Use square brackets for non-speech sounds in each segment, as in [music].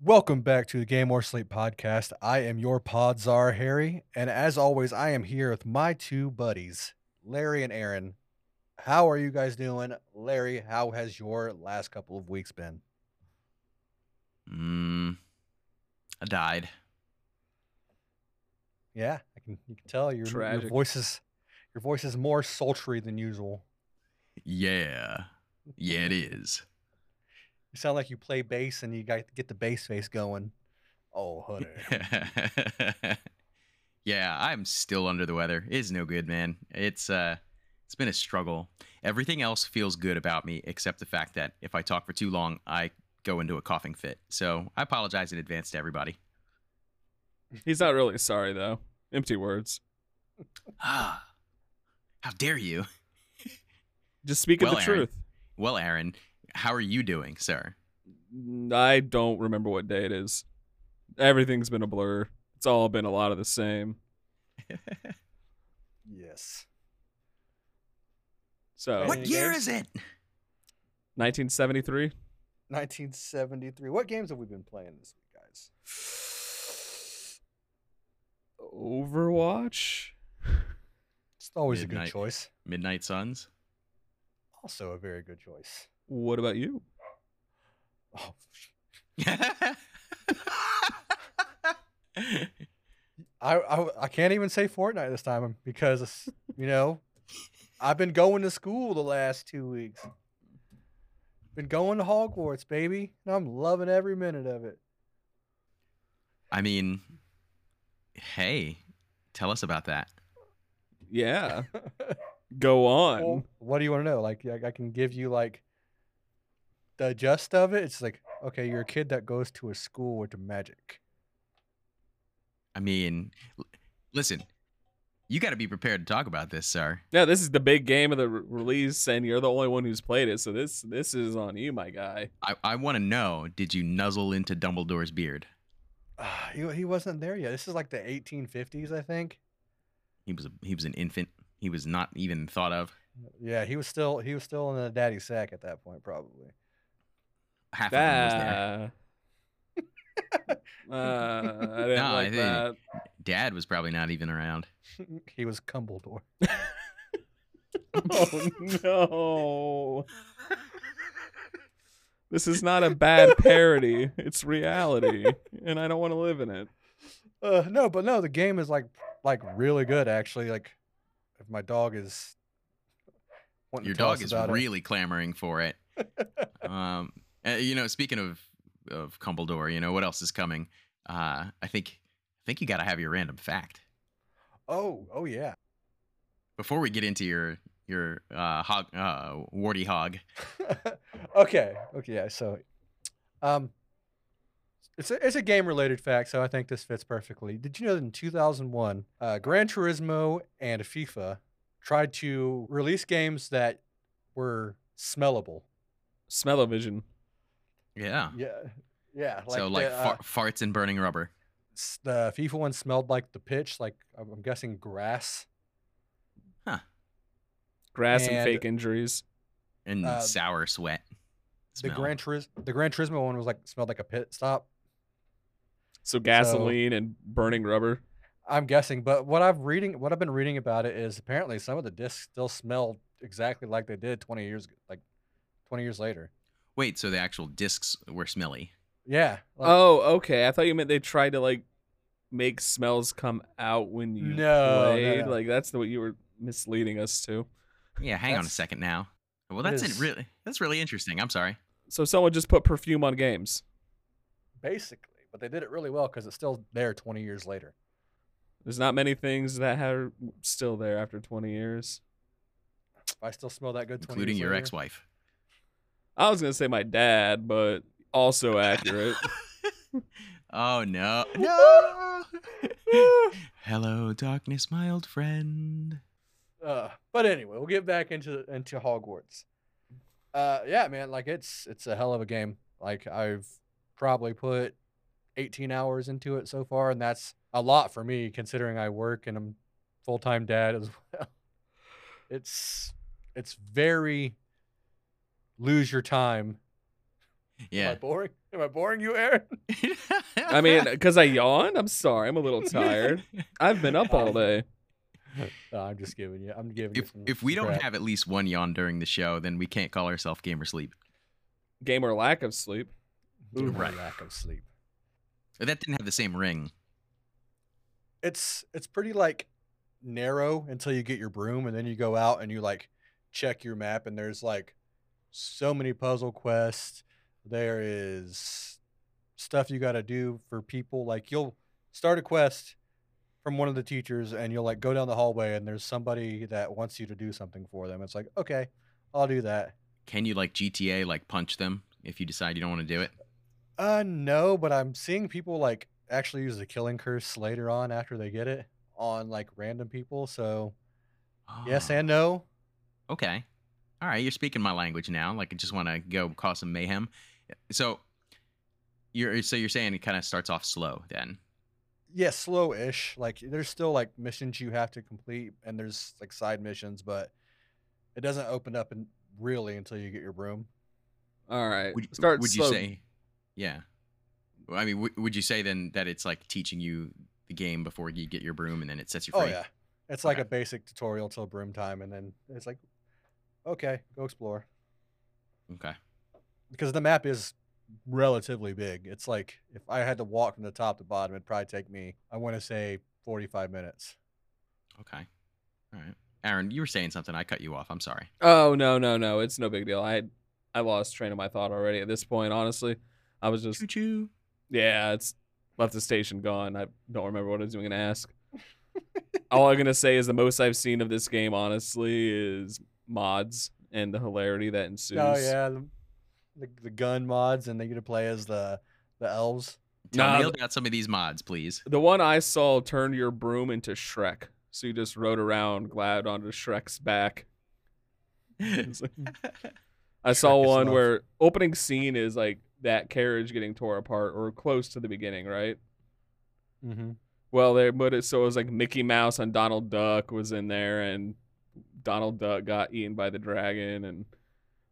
Welcome back to the Game or Sleep podcast. I am your pod czar, Harry, and as always, I am here with my two buddies, Larry and Aaron. How are you guys doing? Larry, how has your last couple of weeks been? Mm, I died. Yeah, I can you can tell your, your voice is your voice is more sultry than usual. Yeah. Yeah, it is. You sound like you play bass and you got to get the bass face going. Oh, [laughs] honey. yeah, I'm still under the weather. It's no good, man. It's uh it's been a struggle. Everything else feels good about me except the fact that if I talk for too long, I go into a coughing fit. So, I apologize in advance to everybody. He's not really sorry though. Empty words. Ah. How dare you? Just speak Well, the Aaron. truth. Well, Aaron, how are you doing, sir? I don't remember what day it is. Everything's been a blur. It's all been a lot of the same. [laughs] yes. So, What? what year is it? 1973. 1973. What games have we been playing this week, guys? Overwatch. It's always a good choice. Midnight Suns? Also a very good choice. What about you? Oh, [laughs] I, I I can't even say Fortnite this time because you know I've been going to school the last two weeks. Been going to Hogwarts, baby, and I'm loving every minute of it. I mean, hey, tell us about that. Yeah. [laughs] Go on. Well, what do you want to know? Like, I, I can give you like the gist of it. It's like, okay, you're a kid that goes to a school with magic. I mean, l- listen, you got to be prepared to talk about this, sir. yeah, this is the big game of the re- release, and you're the only one who's played it. So this this is on you, my guy. I, I want to know did you nuzzle into Dumbledore's beard? Ah, [sighs] he he wasn't there yet. This is like the 1850s, I think. He was a, he was an infant. He was not even thought of. Yeah, he was still he was still in the daddy sack at that point, probably. Half of him was there. [laughs] Uh, I didn't No, I like think- that. Dad was probably not even around. [laughs] he was Cumbledore. [laughs] Oh no. This is not a bad parody. It's reality, and I don't want to live in it. Uh, no, but no, the game is like like really good actually. Like, if my dog is wanting Your to dog is about it. really clamoring for it. um, uh, you know, speaking of of Cumbledore, you know what else is coming? Uh, I think I think you got to have your random fact Oh, oh yeah. before we get into your your uh, hog uh, warty hog. [laughs] okay, okay, yeah. So, um, it's a, it's a game related fact, so I think this fits perfectly. Did you know that in 2001, uh, Gran Turismo and FIFA tried to release games that were smellable? Smell-o-vision. Yeah. Yeah, yeah. so the, like uh, far- farts and burning rubber. the FIFA one smelled like the pitch, like I'm I'm guessing grass. Huh. Grass and, And- fake injuries. and Uh, sour sweat. The smell. Gran Turis- the Gran Turismo one was like smelled like a pit stop. So gasoline and burning rubber. I'm guessing, but what I've reading, what I've been reading about it is apparently some of the discs still smell exactly like they did 20 years, ago, like 20 years later. Wait, so the actual discs were smelly. Yeah. like- Oh, okay. I thought you meant they tried to like make smells come out when you No, no, played. no. Like that's the what you were misleading us to. Yeah, hang on a second now. Well, it that's it is- really that's really interesting. I'm sorry. So someone just put perfume on games. basically, but they did it really well because it's still there 20 years later. There's not many things that are still there after 20 years. I still smell that good, 20 including years your later, ex-wife. I was gonna say my dad, but also accurate. [laughs] oh no. No. [laughs] Hello, darkness, my old friend. Uh, but anyway, we'll get back into into Hogwarts. Uh, yeah, man, like it's it's a hell of a game. Like I've probably put 18 hours into it so far, and that's a lot for me considering I work and I'm full time dad as [laughs] well. It's it's very lose your time Yeah. Am I Yeah. boring? Am I boring you, Aaron? [laughs] I mean, because I yawned. I'm sorry. I'm a little tired. I've been up all day. [laughs] No, I'm just giving you. I'm giving you. if some- if we some don't have at least one yawn during the show, then we can't call ourselves gamer sleep. Gamer lack of sleep. Due to Right. lack of sleep, That didn't have the same ring. it's it's pretty like narrow until you get your broom, and then you go out and you like check your map, and there's like so many puzzle quests. There is stuff you got to do for people. Like you'll start a quest from one of the teachers, and you'll like go down the hallway, and there's somebody that wants you to do something for them. It's like okay, I'll do that. Can you like GTA like punch them if you decide you don't want to do it? Uh, no, but I'm seeing people like actually use the killing curse later on after they get it on like random people. So yes Oh, and no. Okay. All right, you're speaking my language now. Like I just want to go cause some mayhem. So you're so you're saying it kind of starts off slow then. Yeah, slow-ish. Like there's still like missions you have to complete, and there's like side missions, but it doesn't open up and really until you get your broom. All right. Would, Start would slow. you say? Yeah. I mean, w- would you say then that it's like teaching you the game before you get your broom, and then it sets you oh, free? Oh yeah, it's like Okay. a basic tutorial till broom time, and then it's like, okay, go explore Okay. because the map is relatively big. It's like if I had to walk from the top to bottom, it'd probably take me, I want to say, 45 minutes. Okay. All right. Aaron, you were saying something. I cut you off. I'm sorry. Oh no, no, no. It's no big deal. I I lost train of my thought already at this point, honestly. I was just Choo choo. yeah, it's left the station gone. I don't remember what I was even gonna ask. All I'm gonna say is the most I've seen of this game, honestly, is mods and the hilarity that ensues. Oh yeah, the, the, the gun mods, and they get to play as the the elves. Tell Nah, me th- about some of these mods, please. The one I saw turned your broom into Shrek. So you just rode around glad onto Shrek's back. [laughs] I saw Shrek one where opening scene is like that carriage getting tore apart or close to the beginning, right? Mm-hmm. Well, they put it so it was like Mickey Mouse and Donald Duck was in there, and Donald Duck got eaten by the dragon, and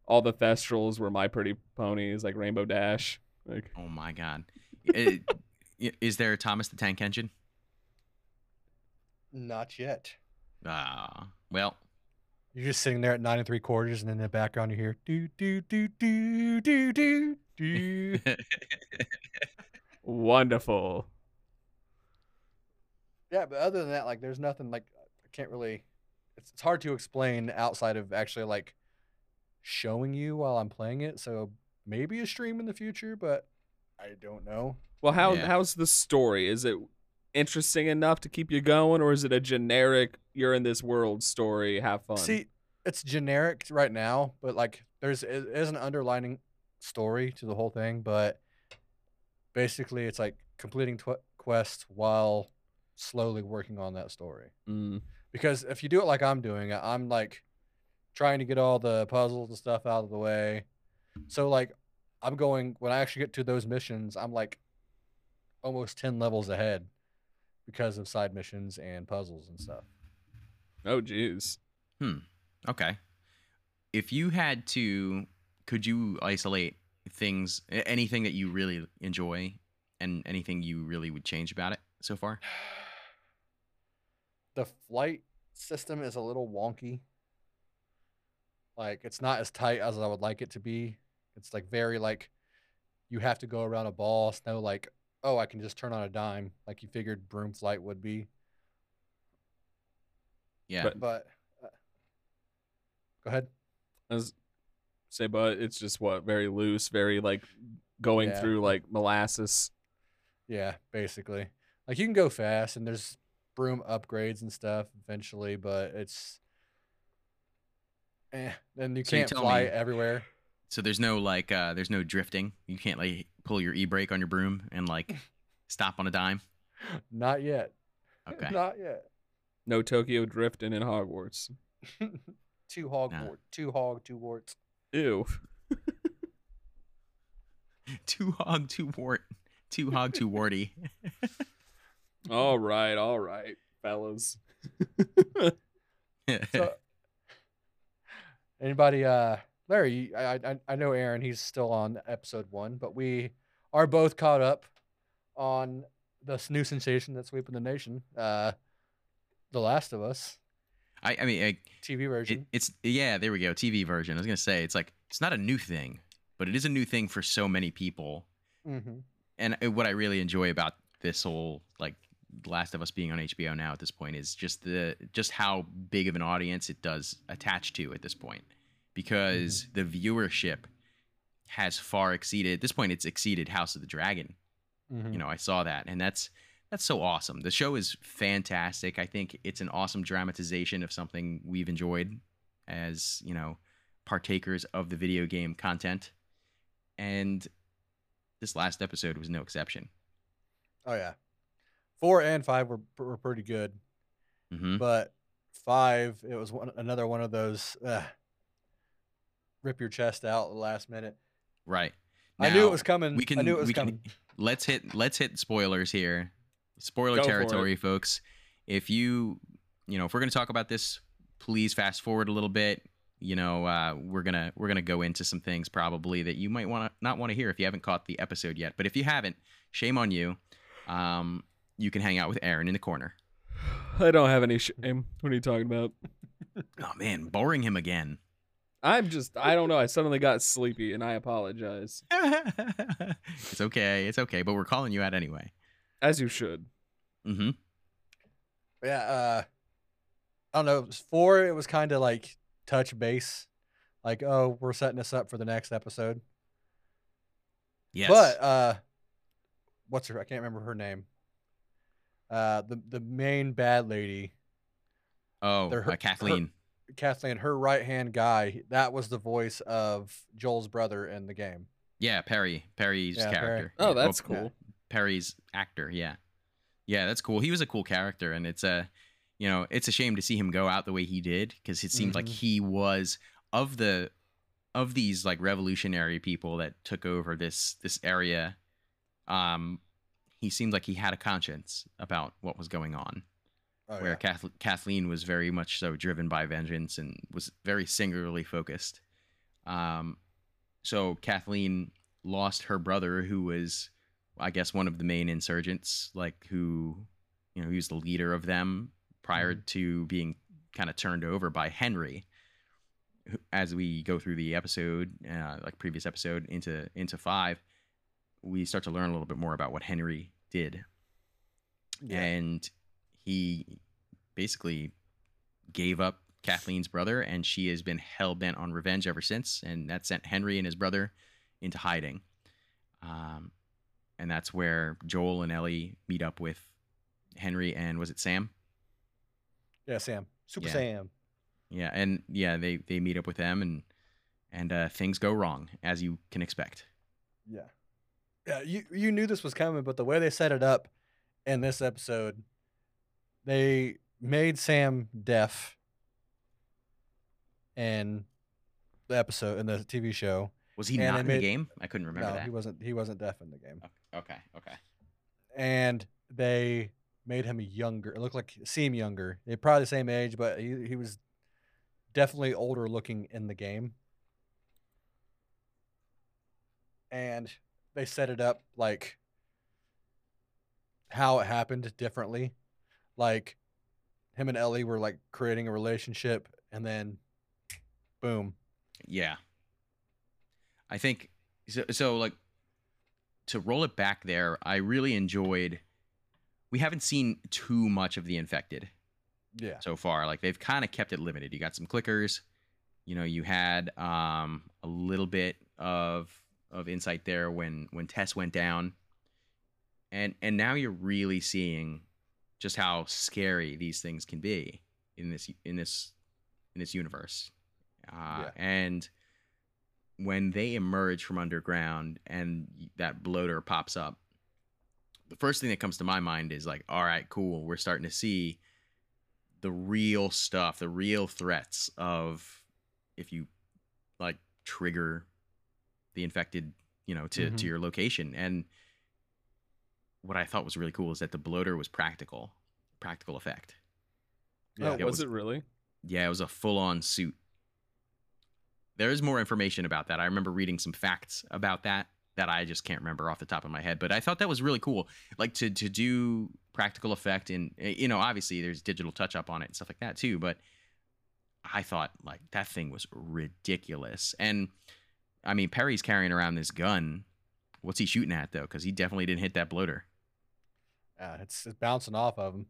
all the Thestrals were My Pretty Ponies, like Rainbow Dash. Like, oh my god. It- is there a Thomas the Tank Engine? Not yet. Ah, well, You're just sitting there at nine and three quarters, and in the background you hear do do do do do do do. [laughs] wonderful. yeah, but other than that, like, there's nothing like I can't really. It's, it's hard to explain outside of actually like showing you while I'm playing it. So maybe a stream in the future, but I don't know. Well, how Yeah. how's the story? Is it interesting enough to keep you going, or is it a generic "you're in this world" story? Have fun. See, it's generic right now, but like there's is is an underlining story to the whole thing, but basically it's like completing tw- quests while slowly working on that story. Mm. Because if you do it like I'm doing it, I'm like trying to get all the puzzles and stuff out of the way. So like I'm going when I actually get to those missions, I'm like almost 10 levels ahead because of side missions and puzzles and stuff. Oh, jeez. Hmm. Okay. If you had to, could you isolate things, anything that you really enjoy, and anything you really would change about it so far? [sighs] [sighs] the flight system is a little wonky. Like it's not as tight as I would like it to be. It's like very like you have to go around a ball. It's no like, oh, I can just turn on a dime like you figured broom flight would be. Yeah. But- But uh, go ahead. As say, but it's just what very loose, very like going Yeah. through like molasses. Yeah, basically. Like you can go fast and there's broom upgrades and stuff eventually, but it's eh, then you So can't tell fly me- everywhere. so there's no like, uh, there's no drifting. You can't like pull your e brake on your broom and like [laughs] stop on a dime. Not yet. Okay. Not yet. No Tokyo drifting in Hogwarts. [laughs] two hog Nah. wart, two hog, two warts. Ew. [laughs] two hog, two wart, two hog, two warty. All right, all right, fellas. [laughs] So, anybody uh Larry, you- I, I I know Aaron. He's still on episode one, but we are both caught up on this new sensation that's sweeping the nation. Uh, The Last of Us I, I mean, I, TV it, version. it's yeah. There we go. TV version. I was gonna say it's like it's not a new thing, but it is a new thing for so many people. mm-hmm. and uh, what I really enjoy about this whole like The last of Us being on HBO now at this point is just the just how big of an audience it does attach to at this point because the viewership has far exceeded at this point it's exceeded House of the Dragon. Mm-hmm. You know, I saw that and that's that's so awesome. The show is fantastic. I think it's an awesome dramatization of something we've enjoyed as, you know, partakers of the video game content. And this last episode was no exception. Oh yeah, four and five were were pretty good, hmm but five it was one another one of those uh, rip your chest out at the last minute. Right. I knew it was coming. We can. I knew it was we coming. can. Let's hit. Let's hit spoilers here. Spoiler Go territory, folks. If you, you know, if we're gonna talk about this, please fast forward a little bit. You know, uh, we're gonna we're gonna go into some things probably that you might want to not want to hear if you haven't caught the episode yet. But if you haven't, shame on you. Um, you can hang out with Aaron in the corner. I don't have any shame. What are you talking about? [laughs] Oh man, boring him again. I'm just, I don't know. I suddenly got sleepy and I apologize. [laughs] it's okay. It's okay. But we're calling you out anyway. As you should. Mm-hmm. Yeah, uh, I don't know. it was Four, it was kind of like touch base, like oh, we're setting us up for the next episode. Yes. But uh, what's her? I can't remember her name. Uh, the the main bad lady, oh, her- uh, Kathleen. Kathleen, her right hand guy. That was the voice of Joel's brother in the game. Yeah, Perry. Perry's Yeah, Perry. character. Oh, that's well, cool. Perry's actor. Yeah, yeah, that's cool. He was a cool character, and it's a, you know, it's a shame to see him go out the way he did because it seemed like Mhm. he was of the, of these like revolutionary people that took over this this area. Um, he seemed like he had a conscience about what was going on Oh, where yeah. Kath- Kathleen was very much so driven by vengeance and was very singularly focused. Um, so Kathleen lost her brother, who was, I guess, one of the main insurgents, like who, you know, he was the leader of them prior to being kind of turned over by Henry. who- As we go through the episode, uh, like previous episode into into five, we start to learn a little bit more about what Henry did Yeah. and he basically gave up Kathleen's brother, and she has been hell bent on revenge ever since, and that sent Henry and his brother into hiding. Um, and that's where Joel and Ellie meet up with Henry and was it Sam? yeah, Sam, Super Yeah. Sam. Yeah, and yeah, they they meet up with them, and and uh, things go wrong as you can expect. Yeah, yeah. You you knew this was coming, but the way they set it up in this episode, they made Sam deaf in the episode in the TV show. Was he And not in made- the game? I couldn't remember no, that. he wasn't. He wasn't deaf in the game. Okay, okay. and they made him younger. It looked like seem younger. They're probably the same age, but he he was definitely older looking in the game. And they set it up like how it happened differently. Like him and Ellie were like creating a relationship and then boom. Yeah. I think so, so like to roll it back there, I really enjoyed we haven't seen too much of the infected Yeah. so far. Like they've kind of kept it limited. You got some clickers, you know, you had um a little bit of of insight there when when Tess went down. And and now you're really seeing just how scary these things can be in this in this in this universe. Uh, Yeah. And when they emerge from underground and that bloater pops up, the first thing that comes to my mind is like, all right, cool. We're starting to see the real stuff, the real threats of if you like trigger the infected, you know, to, Mhm. to your location. And what I thought was really cool is that the bloater was practical, practical effect. Yeah. oh, it was, was- it really? Yeah, it was a full on suit there is more information about that. I remember reading some facts about that that I just can't remember off the top of my head. But I thought that was really cool, like to to do practical effect and eh, you know obviously there's digital touch up on it and stuff like that too. But I thought like that thing was ridiculous. And I mean Perry's carrying around this gun. What's he shooting at though? Because he definitely didn't hit that bloater. Yeah, it's, it's bouncing off of him.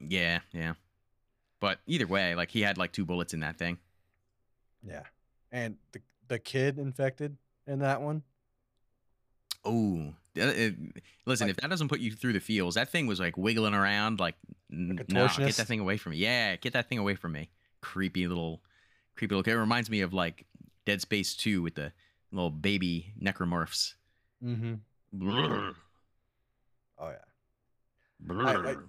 Yeah, yeah. But either way, like he had like two bullets in that thing. Yeah, and the the kid infected in that one. Oh, listen, Like- if that doesn't put you through the feels, that thing was like wiggling around, like, n- no, get that thing away from me. Yeah, get that thing away from me. Creepy little, creepy little. It reminds me of like Dead Space Two with the little baby necromorphs. Mm-hmm. Brrr, Oh yeah. brrr.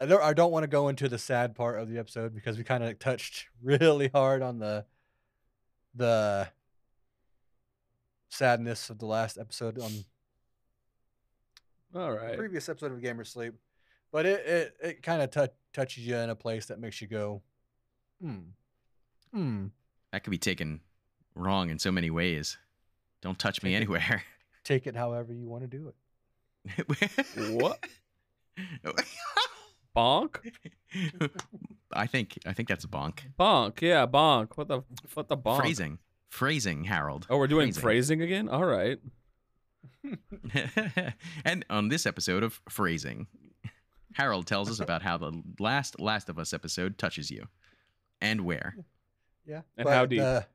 I don't, I don't want to go into the sad part of the episode because we kind of touched [laughs] really hard on the the sadness of the last episode on all right the previous episode of Gamer Sleep, but it it, it kind of tou touches you in a place that makes you go, hmm, hmm. that could be taken wrong in so many ways. Don't touch me it- anywhere. [laughs] Take it however you want to do it. What? [laughs] Bonk? I think I think that's a bonk. Bonk. Yeah, bonk. What the what the bonk? Phrasing, phrasing, Harold. Oh, we're doing Phrasing. phrasing again? All right. [laughs] and on this episode of phrasing, Harold tells us about how the last Last of Us episode touches you, and where. Yeah. And how deep? The,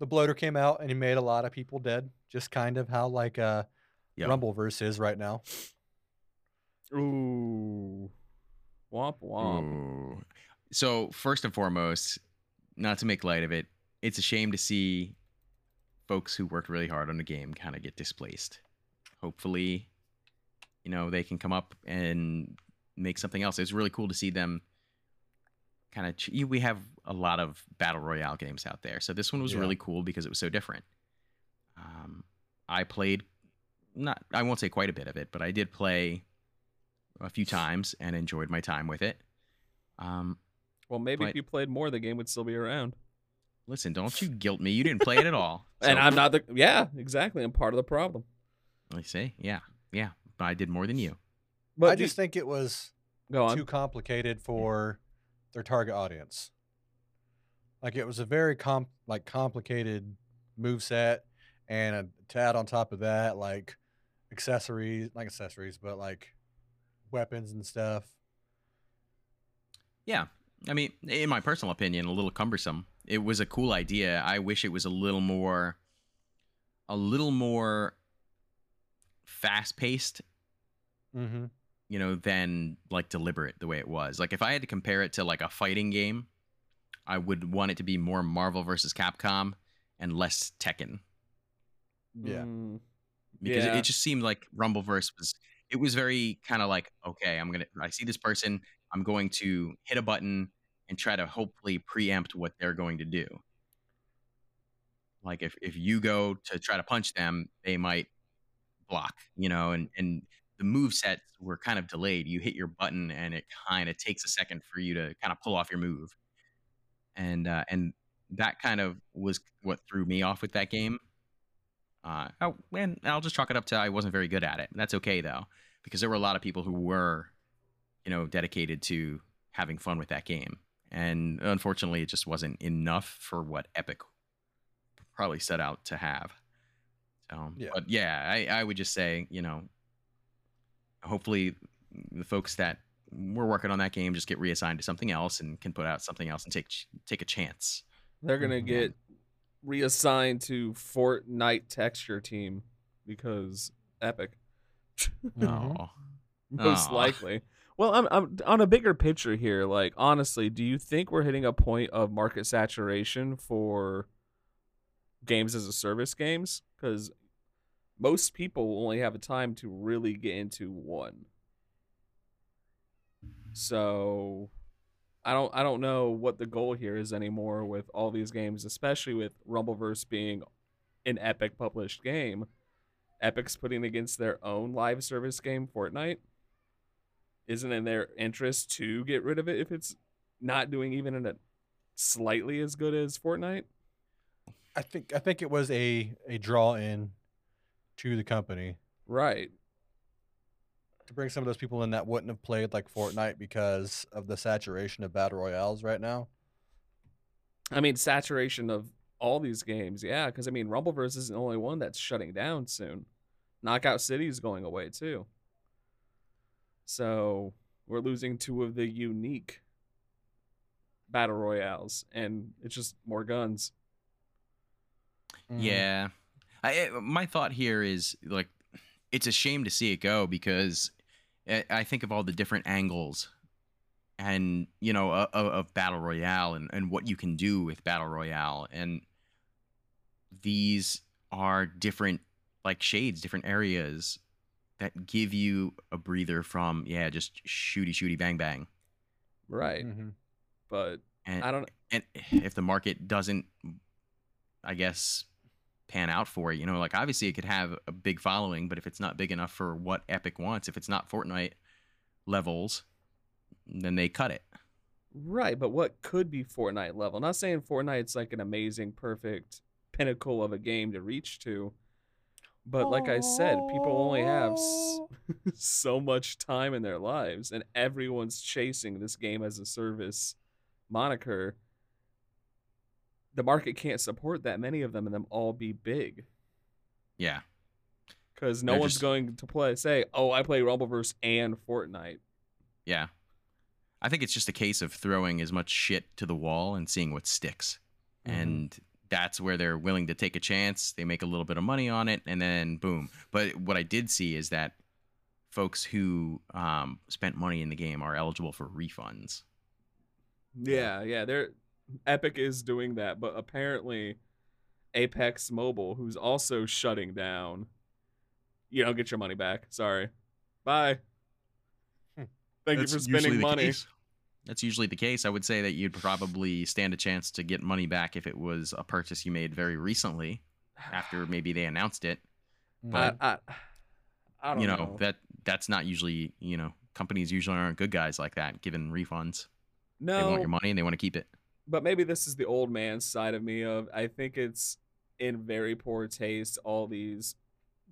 the bloater came out and he made a lot of people dead. Just kind of how like uh Yep. Rumbleverse is right now. Ooh. Womp womp. Ooh. So first and foremost, not to make light of it, it's a shame to see folks who worked really hard on the game kind of get displaced. Hopefully, you know, they can come up and make something else. It's really cool to see them kind of. Ch- we have a lot of battle royale games out there, so this one was Yeah. really cool because it was so different. Um, I played not. I won't say quite a bit of it, but I did play a few [laughs] times and enjoyed my time with it. Um, Well, maybe But- if you played more, the game would still be around. listen, don't you guilt me. You didn't play it at all. [laughs] and I'm not the. Yeah, exactly. I'm part of the problem. I see. Yeah, yeah. But I did more than you. But I do- just think it was go on. too complicated for their target audience. Like it was a very comp like complicated move set, and a, tad on top of that, like accessories, like accessories, but like weapons and stuff. Yeah. I mean, in my personal opinion, a little cumbersome. It was a cool idea. I wish it was a little more, a little more fast paced, Mm-hmm. you know, than like deliberate the way it was. Like if I had to compare it to like a fighting game, I would want it to be more Marvel versus Capcom and less Tekken. Yeah. Mm, because it, Yeah. it just seemed like Rumbleverse was it was very kind of like okay I'm gonna I see this person I'm going to hit a button and try to hopefully preempt what they're going to do like if if you go to try to punch them they might block you know and and the move sets were kind of delayed you hit your button and it kind of takes a second for you to kind of pull off your move and uh, and that kind of was what threw me off with that game uh, oh, and I'll just chalk it up to I wasn't very good at it. That's okay though, because there were a lot of people who were, you know, dedicated to having fun with that game, and unfortunately, it just wasn't enough for what Epic probably set out to have. So, Yeah. but yeah, I, I would just say, you know, hopefully, the folks that were working on that game just get reassigned to something else and can put out something else and take take a chance. They're gonna Mhm. get reassigned to Fortnite texture team because Epic. [laughs] Oh, [laughs] Most Aw. likely. Well, I'm, I'm on a bigger picture here. Like, honestly, do you think we're hitting a point of market saturation for games as a service games? Because most people only have a time to really get into one. So, I don't I don't know what the goal here is anymore with all these games, especially with Rumbleverse being an Epic published game. Epic's putting against their own live service game, Fortnite. Isn't in their interest to get rid of it if it's not doing even a slightly as good as Fortnite. I think I think it was a a draw in to the company Right. To bring some of those people in that wouldn't have played like Fortnite because of the saturation of battle royales right now. I mean, saturation of all these games, yeah. Because I mean, Rumbleverse isn't the only one that's shutting down soon. Knockout City is going away too. So we're losing two of the unique battle royales, and it's just more guns. Yeah. I, I- my thought here is like, it's a shame to see it go because I I think of all the different angles and, you know, of, of Battle Royale and, and what you can do with Battle Royale. And these are different, like, shades, different areas that give you a breather from, yeah, just shooty, shooty, bang, bang. Right. Mhm. But And, I don't. and if the market doesn't i guess pan out for it you know like obviously it could have a big following but if it's not big enough for what epic wants if it's not fortnite levels then they cut it Right, but what could be Fortnite level? not saying Fortnite's like an amazing, perfect pinnacle of a game to reach to. But like I said, people only have [laughs] so much time in their lives, and everyone's chasing this game as a service moniker. The market can't support that many of them and them all be big. Yeah. Because no They're one's just- going to play say, "Oh, I play Rumbleverse and Fortnite." yeah. I think it's just a case of throwing as much shit to the wall and seeing what sticks. Mhm. and that's where they're willing to take a chance. They make a little bit of money on it and then boom. But what i did see is that folks who um, spent money in the game are eligible for refunds. Yeah, yeah, they're Epic is doing that, but apparently Apex Mobile, who's also shutting down, you don't get your money back. Sorry. Bye. Hmm. Thank That's you for spending money. case. That's usually the case. I would say that you'd probably stand a chance to get money back if it was a purchase you made very recently, after [sighs] maybe they announced it. But I, I, I don't You know, know. that that's not usually you know companies usually aren't good guys like that, giving refunds. No. They want your money and they want to keep it. But maybe this is the old man side of me of I think it's in very poor taste all these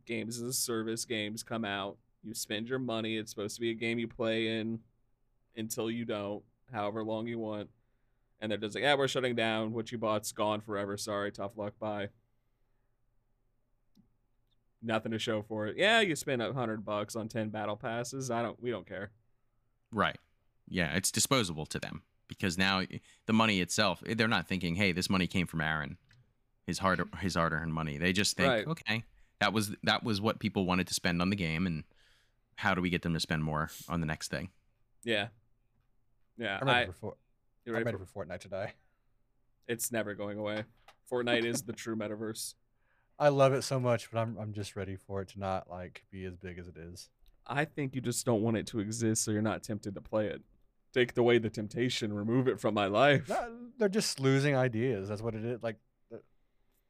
games as a service games come out. You spend your money, it's supposed to be a game you play in until you don't, however long you want. And they're just like, yeah, we're shutting down. What you bought's gone forever. Sorry, tough luck, bye. Nothing to show for it. Yeah, you spend a hundred bucks on ten battle passes. I don't we don't care. Right. Yeah, it's disposable to them because now the money itself, eh, they're not thinking, "Hey, this money came from Aaron, his hard his hard-earned money." They just think, Right. "Okay, that was that was what people wanted to spend on the game, and how do we get them to spend more on the next thing?" Yeah. Yeah. I'm I, ready, for, you're I'm ready ready for- for Fortnite to die. it's never going away. Fortnite is the true metaverse. I love it so much, but I'm I'm just ready for it to not like be as big as it is. I think you just don't want it to exist so you're not tempted to play it. Take away the temptation, remove it from my life. They're just losing ideas. That's what it is. Like uh,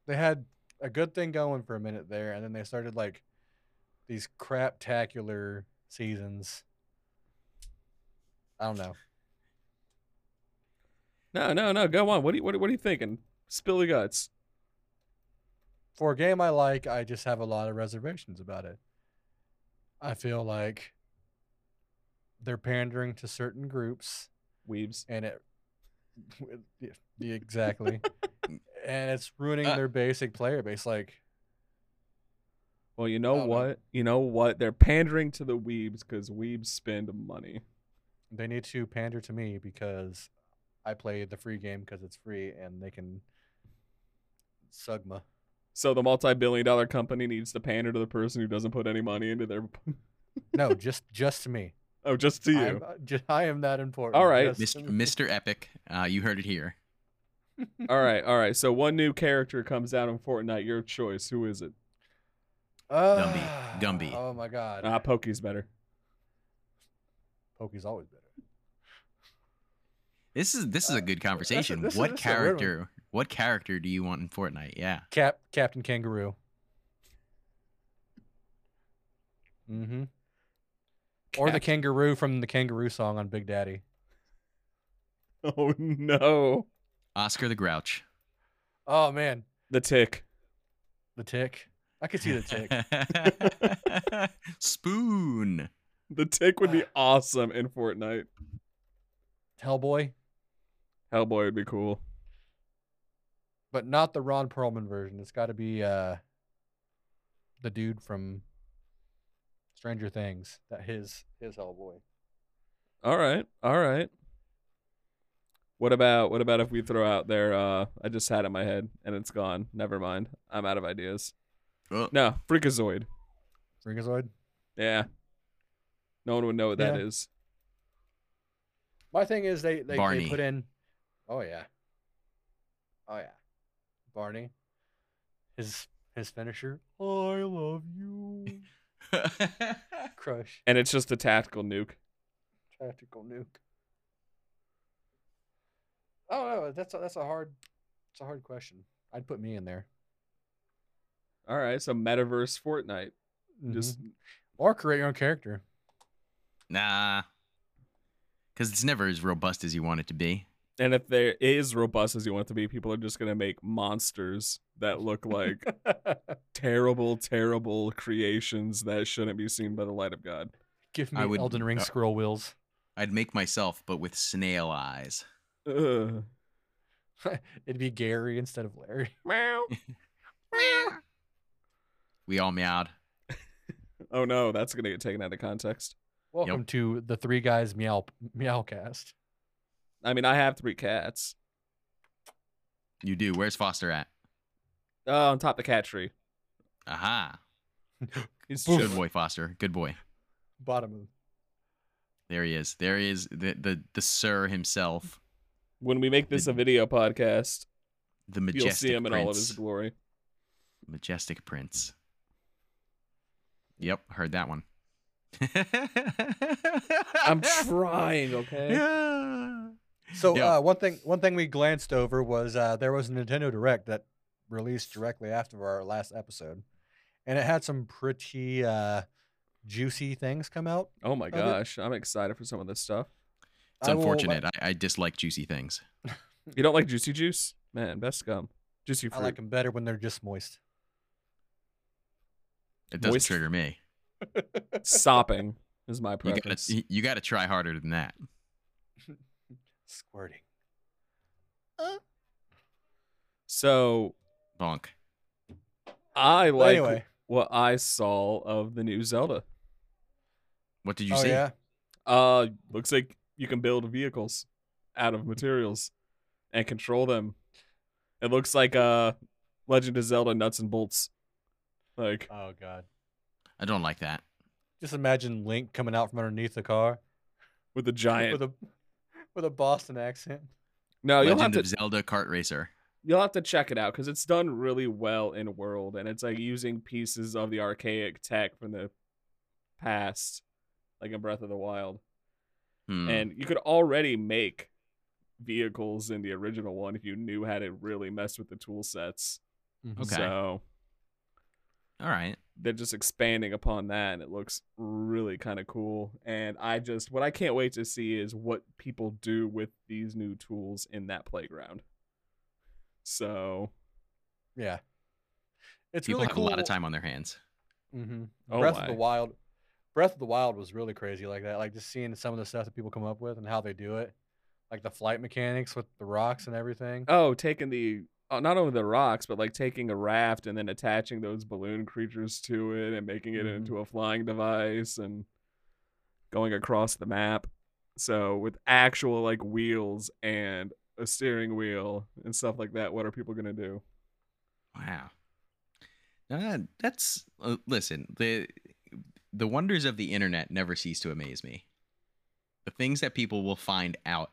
they had a good thing going for a minute there, and then they started like these crap-tacular seasons. I don't know. No, no, no. Go on. What are you, what, are- what are you thinking? Spill the guts. For a game I like, I just have a lot of reservations about it. I feel like they're pandering to certain groups, Weebs. and it [laughs] exactly, [laughs] and it's ruining Uh, their basic player base. Like Well, you know don't know. what? You know what? They're pandering to the weebs because weebs spend money. they need to pander to me because I play the free game because it's free, and they can sugma. So the multi-billion dollar company needs to pander to the person who doesn't put any money into their. [laughs] No, just just to me. Oh, just to you. I'm, uh, ju- I am that important. All right. Mr. Mr. Epic, uh, you heard it here. all right, all right. So one new character comes out in Fortnite. Your choice. Who is it? Ah, Gumby. Oh my god. Ah, Pokey's better. Pokey's always better. This is this is a good conversation. this is- what a weird character? What character do you want in Fortnite? Yeah. Cap Captain Kangaroo. Mm-hmm. Or the kangaroo from the kangaroo song on Big Daddy. [laughs] Oh no. Oscar the Grouch. Oh man, The tick. the tick. I could see the tick. [laughs] Spoon. The tick would be awesome in Fortnite. Hellboy, Hellboy would be cool. but not the Ron Perlman version. It's got to be uh, the dude from Stranger Things. That his his Hellboy. All right. All right. What about what about if we throw out there uh I just had it in my head and it's gone. Never mind. I'm out of ideas. Oh, No, Freakazoid. Freakazoid. Yeah. No one would know what that Yeah. is. My thing is they they, they put in. Oh yeah. Oh yeah. Barney. His his finisher. I love you. [laughs] Crush. And it's just a tactical nuke. Tactical nuke. Oh don't. That's a, that's a hard. It's a hard question. I'd put me in there. All right, so metaverse Fortnite. Mhm. Just or create your own character. nah. Because it's never as robust as you want it to be. And if there is robust as you want it to be, people are just gonna make monsters that look like [laughs] terrible, terrible creations that shouldn't be seen by the light of God. Give me I would- Elden Ring uh, scroll wheels. I'd make myself, but with snail eyes. Ugh. [laughs] It'd be Gary instead of Larry. [laughs] Meow. We all meowed. Oh no, that's gonna get taken out of context. Welcome to the Three Guys Meow Meowcast. I mean, I have three cats. You do. Where's Foster at? Oh, on top of the cat tree. Aha. [laughs] He's Boof. Good boy, Foster. Good boy. Bottom of There he is. There he is. The the, the sir himself. When we make this a video podcast, The you'll see him in all of his glory. Majestic prince. Yep, heard that one. I'm trying, okay? [laughs] Yeah. So Yeah. uh, one thing one thing we glanced over was uh, there was a Nintendo Direct that released directly after our last episode, and it had some pretty uh, juicy things come out. Oh my it- gosh, I'm excited for some of this stuff. It's I will- unfortunate. I, I dislike juicy things. [laughs] You don't like juicy juice? Man, best gum. Juicy I fruit. like them better when they're just moist. It doesn't Moist- trigger me. Sopping is my You preference. gotta you gotta try harder than that. [laughs] Squirting. So Bonk. I like anyway, what I saw of the new Zelda. What did you oh see? yeah, Uh, looks like you can build vehicles out of materials and control them. It looks like uh, Legend of Zelda nuts and bolts. Like oh god. I don't like that. Just imagine Link coming out from underneath the car with a giant. with a with a Boston accent. no, you'll have to of Zelda Kart Racer. you'll have to check it out because it's done really well in world and it's like using pieces of the archaic tech from the past, like in Breath of the Wild. Hmm. And you could already make vehicles in the original one if you knew how to really mess with the tool sets. Mhm. Okay. So All right. They're just expanding upon that and it looks really kind of cool and i just what i can't wait to see is what people do with these new tools in that playground so Yeah. It's People really have cool. a lot of time on their hands. Mm-hmm. Oh Breath my. of the Wild. Breath of the Wild was really crazy like that. Like just seeing some of the stuff that people come up with and how they do it, like the flight mechanics with the rocks and everything. oh taking the not only the rocks but like taking a raft and then attaching those balloon creatures to it and making it Mhm. into a flying device and going across the map so with actual like wheels and a steering wheel and stuff like that what are people going to do Wow. Uh, that's uh, listen. The the wonders of the internet never cease to amaze me. The things that people will find out.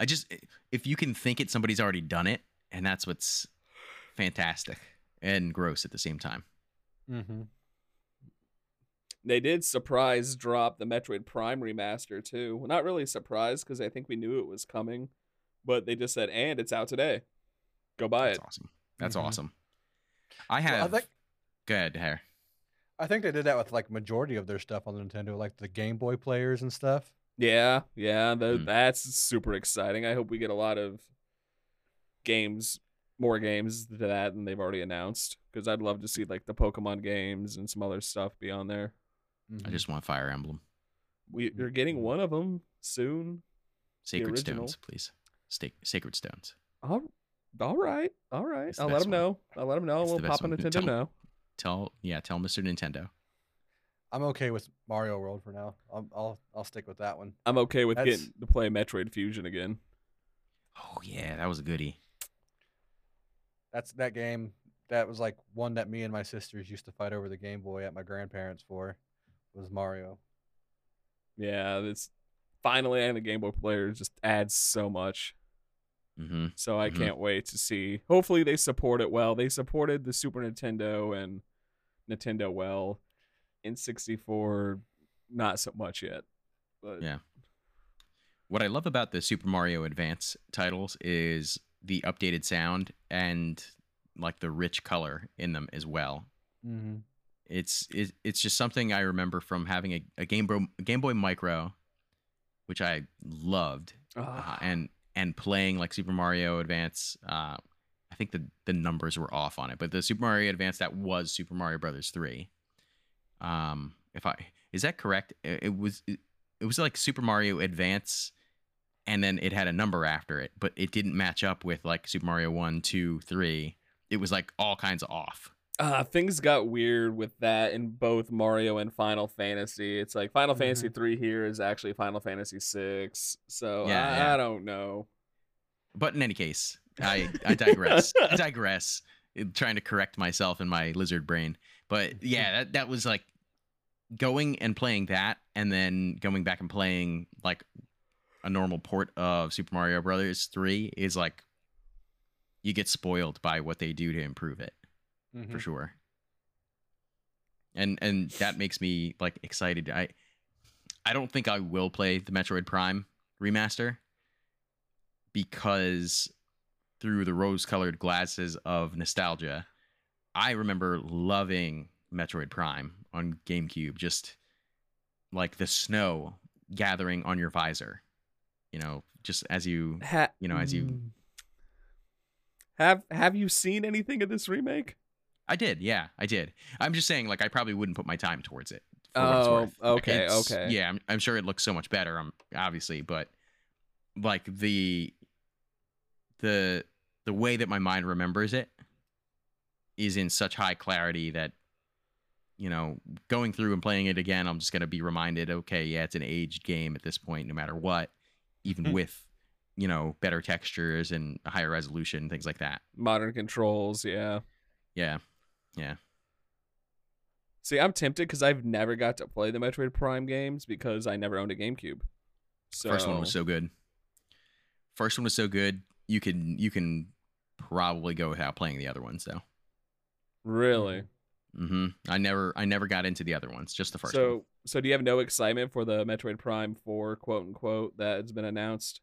I just if you can think it, somebody's already done it, and that's what's fantastic and gross at the same time. Mm-hmm. They did surprise drop the Metroid Prime remaster too. Well, not really surprised because I think we knew it was coming, but they just said, "And it's out today. Go buy That's it." awesome. That's Mhm. awesome. I I have. think Go ahead, Hair. I think they did that with like majority of their stuff on the Nintendo, like the Game Boy players and stuff. Yeah, yeah, tha- Hmm. that's super exciting. I hope we get a lot of games, more games to that than they've already announced. Because I'd love to see like the Pokemon games and some other stuff be on there. Mm-hmm. I just want Fire Emblem. We you're mm-hmm. getting one of them soon. Sacred original. Stones, please. Sta- Sacred Stones. All, all right, all right. It's I'll let them one. know. I'll let them know. It's We'll the pop best a one. Nintendo Tell- know. Tell yeah, tell Mr. Nintendo. I'm okay with Mario World for now. I'll I'll, I'll stick with that one. I'm okay with That's- getting to play Metroid Fusion again. Oh yeah, that was a goodie. That's that game. That was like one that me and my sisters used to fight over the Game Boy at my grandparents for. Was Mario. Yeah, it's finally and the Game Boy player just adds so much. Mm-hmm. So I Mhm. can't wait to see. Hopefully they support it well. They supported the Super Nintendo and Nintendo well. In 64, not so much yet. But Yeah. What I love about the Super Mario Advance titles is the updated sound and like the rich color in them as well. Mm-hmm. It's it, it's just something I remember from having a, a Game Boy Game Boy Micro, which I loved, uh, and and playing like Super Mario Advance. Uh, I think the the numbers were off on it, but the Super Mario Advance that was Super Mario Brothers three. Um, if I is that correct? It, it was it, it was like Super Mario Advance, and then it had a number after it, but it didn't match up with like Super Mario one, two, three. It was like all kinds of off. uh, things got weird with that in both Mario and Final Fantasy. It's like Final Fantasy 3 here is actually Final Fantasy 6. So Yeah, I, yeah. I don't know. But in any case, I I [laughs] digress. I digress. Trying to correct myself in my lizard brain, but yeah, that that was like going and playing that, and then going back and playing like a normal port of Super Mario Brothers three is like you get spoiled by what they do to improve it Mm-hmm. for sure. And and that makes me like excited. I I don't think I will play the Metroid Prime remaster because through the rose-colored glasses of nostalgia, I remember loving Metroid Prime on GameCube just like the snow gathering on your visor. You know, just as you Ha- You know, as you- Mm. have have you seen anything of this remake? I did, yeah, I did. I'm just saying, like, I probably wouldn't put my time towards it. for what it's Oh. Like, okay, okay. Yeah, I'm, I'm sure it looks so much better. Um, obviously, but like the the the way that my mind remembers it is in such high clarity that you know, going through and playing it again, I'm just gonna be reminded, okay, yeah, it's an aged game at this point, no matter what, even Hmm. with you know better textures and a higher resolution, things like that. Modern controls, yeah. Yeah, yeah. See, I'm tempted because I've never got to play the Metroid Prime games because I never owned a GameCube. So First one was so good. First one was so good. You can you can probably go without playing the other ones though. really. Hmm I never I never got into the other ones. Just the first so one. so do you have no excitement for the Metroid Prime 4 quote unquote that has been announced?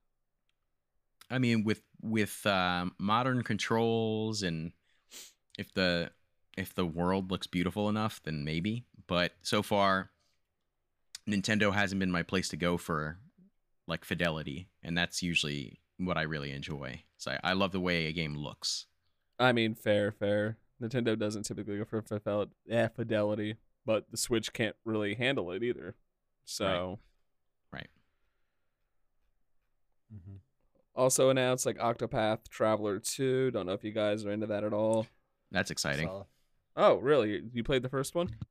I mean, with with um, modern controls and if the if the world looks beautiful enough, then maybe. But so far, Nintendo hasn't been my place to go for like fidelity, and that's usually what I really enjoy. So I, I love the way a game looks. I mean, fair, fair. Nintendo doesn't typically go for fidel- yeah, fidelity, but the Switch can't really handle it either. So Right. Mm-hmm. also announced like Octopath Traveler 2. Don't know if you guys are into that at all. That's exciting. So, Oh, really? You played the first one? I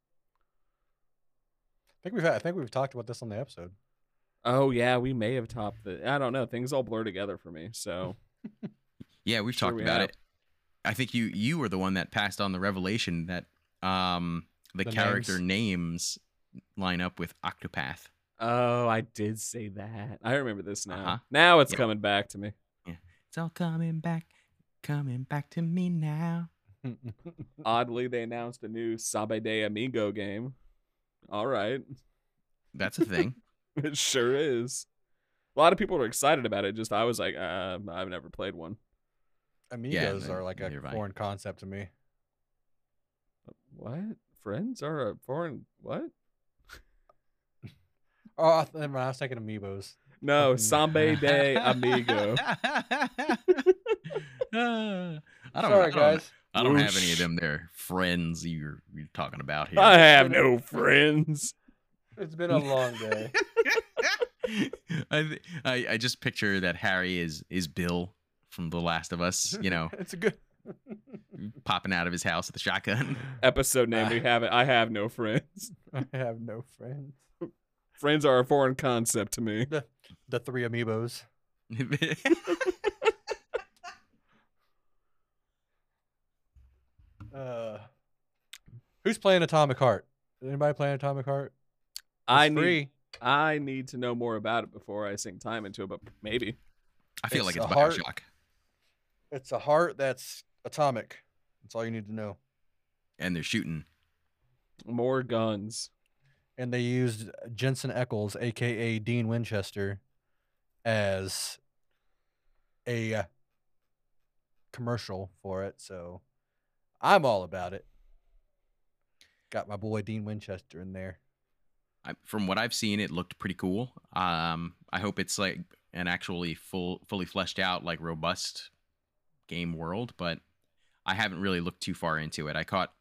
think we've had, I think we've talked about this on the episode. Oh yeah, we may have topped the. I don't know. Things all blur together for me. So [laughs] Yeah, we've Sure talked we about have. it. I think you you were the one that passed on the revelation that um the, The character names. line up with Octopath. oh, I did say that. I remember this now. Uh-huh. Now it's coming back to me. Yeah. It's all coming back, coming back to me now. [laughs] Oddly, they announced a new Samba de Amigo game. All right, That's a thing. [laughs] it sure is. A lot of people were excited about it. Just I was like, uh, I've never played one. Amigos no, are like a neither have I. foreign concept to me. What? Friends are a foreign what? [laughs] Oh, I, th- never mind, I was thinking amiibos. No, Fucking- Samba [laughs] de Amigo. [laughs] I don't. Sorry, I don't, guys. I don't have any of them. There, friends you're you're talking about here. I have no friends. It's been a long day. I, th- I I just picture that Harry is is Bill from The Last of Us. You know, [laughs] it's a good. [laughs] popping out of his house with a shotgun. [laughs] Episode name. Ah. We have it. I have no friends. I have no friends. Friends are a foreign concept to me. The three amiibos. Uh, who's playing Atomic Heart? Anybody playing Atomic Heart? I It's need. free. I need to know more about it before I sink time into it. But maybe. I feel It's like it's a heart- Bioshock, It's a heart that's atomic. That's all you need to know. and they're shooting. More guns. And they used Jensen Ackles, aka Dean Winchester, as a uh, commercial for it. So I'm all about it. Got my boy Dean Winchester in there. I, from what I've seen, it looked pretty cool. Um, I hope it's like an actually full, fully fleshed out, like robust game world. But I haven't really looked too far into it. I caught,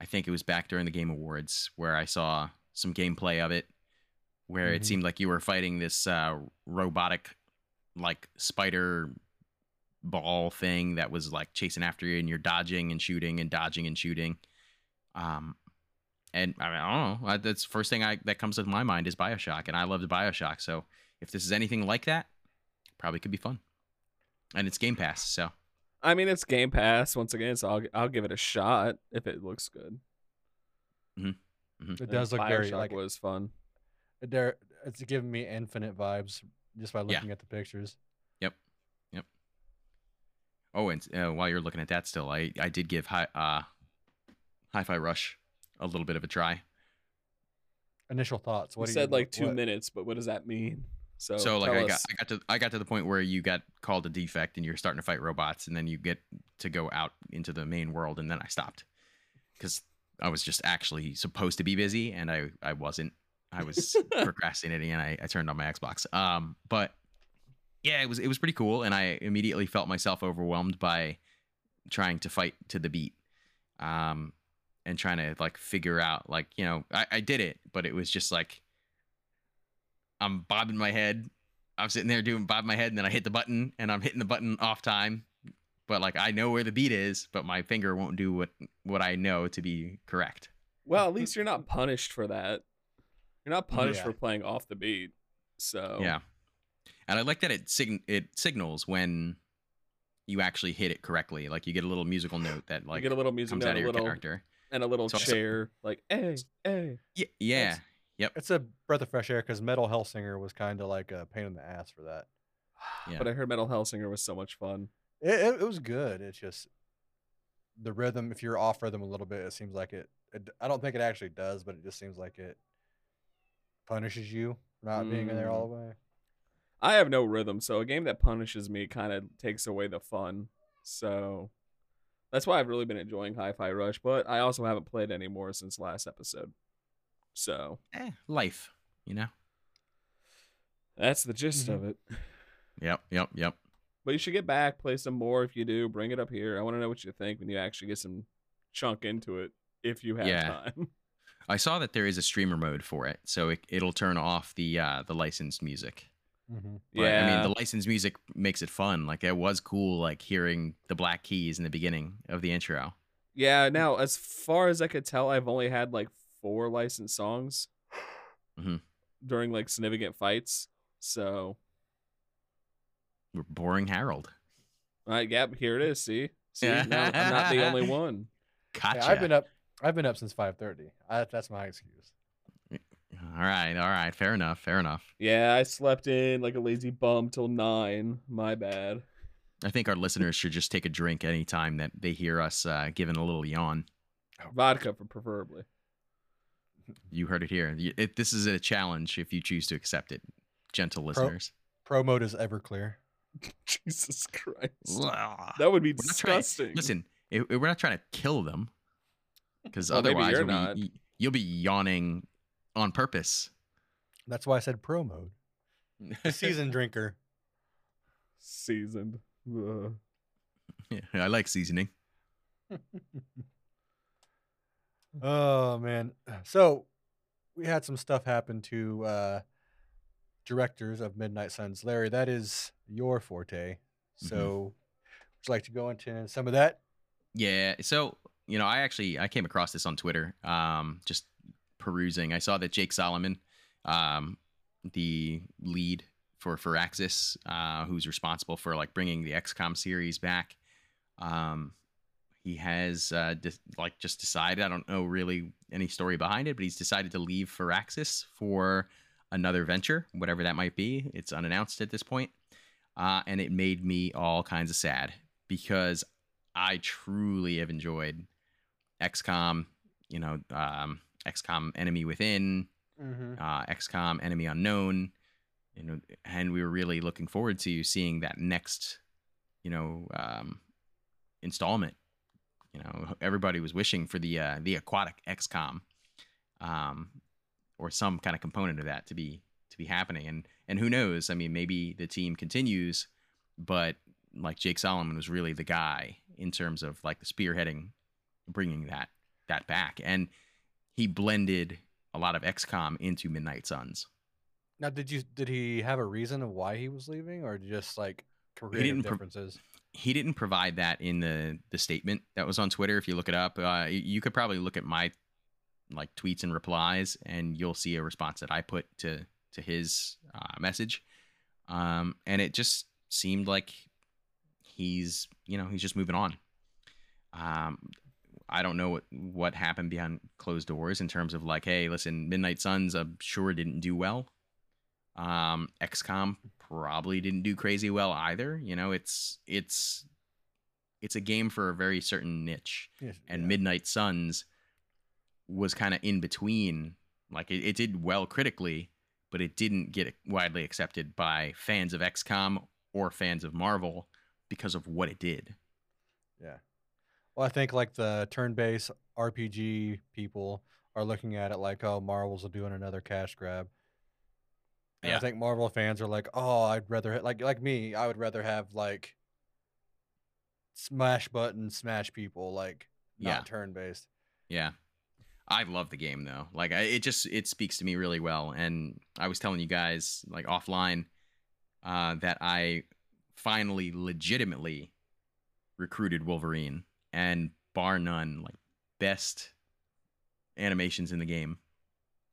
I think it was back during the Game Awards where I saw some gameplay of it, where Mhm. it seemed like you were fighting this uh, robotic, like spider ball thing that was like chasing after you, and you're dodging and shooting and dodging and shooting. Um, and I, mean, I don't know. I- That's the first thing I that comes to my mind is Bioshock, and I loved Bioshock. So if this is anything like that, probably could be fun. And it's Game Pass, so I mean, it's Game Pass once again, so I'll I'll give it a shot if it looks good. It And does look very Bioshock like was fun. there. It's giving me infinite vibes just by Yeah. looking at the pictures. Yep, yep. Oh, and uh, while you're looking at that, still, I I did give hi uh, Hi-Fi Rush a little bit of a try. Initial thoughts. What you do said like two what- minutes, but what does that mean? So, so like I got. I got to I got to the point where you got called a defect and you're starting to fight robots, and then you get to go out into the main world, and then I stopped because I was just actually supposed to be busy, and I I wasn't. I was [laughs] procrastinating, and I, I turned on my Xbox. Um, but yeah, it was it was pretty cool, and I immediately felt myself overwhelmed by trying to fight to the beat, um, and trying to like figure out like you know I, I did it, but it was just like I'm bobbing my head. I'm sitting there doing bob my head, and then I hit the button, and I'm hitting the button off time. But like I know where the beat is, but my finger won't do what what I know to be correct. Well, at least you're not punished for that. You're not punished Yeah. for playing off the beat. So Yeah, and I like that it sig- it signals when you actually hit it correctly. Like you get a little musical note that you like get a little music comes note, out of a your little character. and a little So I saw- chair, like hey, hey. Yeah, yeah, It's- It's a breath of fresh air because Metal Hellsinger was kind of like a pain in the ass for that. [sighs] Yeah. But I heard Metal Hellsinger was so much fun. It, it, it was good. It's just the rhythm. If you're off rhythm a little bit, it seems like it, it. I don't think it actually does, but it just seems like it punishes you for not being in there all mm. the way. I have no rhythm, so a game that punishes me kind of takes away the fun. So that's why I've really been enjoying Hi-Fi Rush, but I also haven't played anymore since last episode. So eh, life, you know. that's the gist Mhm. of it. Yep, yep, yep. But you should get back, play some more if you do. Bring it up here. I want to know what you think when you actually get some chunk into it, if you have Yeah. time. [laughs] I saw that there is a streamer mode for it, so it, it'll turn off the uh, the licensed music. Mm-hmm. But, yeah, I mean, the licensed music makes it fun. Like it was cool, like hearing the black keys in the beginning of the intro. yeah. Now, as far as I could tell, I've only had like four licensed songs Mhm. during like significant fights. So, We're boring Harold. all right, yep, here it is. See, see, now I'm not the only [laughs] one. Gotcha. I've been up. I've been up since five thirty. That's my excuse. All right, all right. Fair enough. Fair enough. Yeah, I slept in like a lazy bum till nine. My bad. I think our listeners should just take a drink anytime that they hear us uh, giving a little yawn. Vodka, for preferably. You heard it here. It, this is a challenge if you choose to accept it, gentle listeners. Pro mode is Everclear. [laughs] Jesus Christ, that would be We're not trying- disgusting. Listen, i- i- we're not trying to kill them, [laughs] because Well, otherwise you're you'll, not. Be, you'll be yawning on purpose. That's why I said pro mode. Seasoned [laughs] drinker. seasoned. Ugh. Yeah, I like seasoning. Oh man. So we had some stuff happen to uh directors of Midnight Suns. Larry, that is your forte. So Mhm. would you like to go into some of that? Yeah. So, you know, I actually I came across this on Twitter. Um, just perusing. I saw that Jake Solomon, um, the lead for Firaxis, uh, who's responsible for like bringing the XCOM series back, um, he has uh, dis- like just decided. I don't know really any story behind it, but he's decided to leave Firaxis for another venture, whatever that might be. It's unannounced at this point, uh, and it made me all kinds of sad because I truly have enjoyed XCOM, you know, um, XCOM Enemy Within, Mm-hmm. uh, XCOM Enemy Unknown, you know, and we were really looking forward to seeing that next, you know, um, installment. You know, everybody was wishing for the uh, the aquatic XCOM, um, or some kind of component of that to be to be happening, and and who knows? I mean, maybe the team continues, but like Jake Solomon was really the guy in terms of like the spearheading, bringing that that back, and he blended a lot of XCOM into Midnight Suns. Now, did you did he have a reason of why he was leaving, or just like creative didn't pro- differences? He didn't provide that in the the statement that was on Twitter. If you look it up, uh, you could probably look at my like tweets and replies, and you'll see a response that I put to to his uh, message. Um, and it just seemed like he's you know he's just moving on. Um, I don't know what what happened behind closed doors in terms of like, hey, listen, Midnight Suns, I'm sure didn't do well. Um, XCOM probably didn't do crazy well either. You know, it's it's it's a game for a very certain niche, Yes, and yeah. Midnight Suns was kind of in between. Like it, it did well critically, but it didn't get widely accepted by fans of XCOM or fans of Marvel because of what it did. Yeah. Well, I think like the turn-based RPG people are looking at it like, oh, Marvel's doing another cash grab. And Yeah. I think Marvel fans are like, oh, I'd rather like like me, I would rather have like smash button smash people like not Yeah. turn-based. Yeah. I love the game though. Like I, it just it speaks to me really well. And I was telling you guys like offline uh, that I finally legitimately recruited Wolverine and bar none like best animations in the game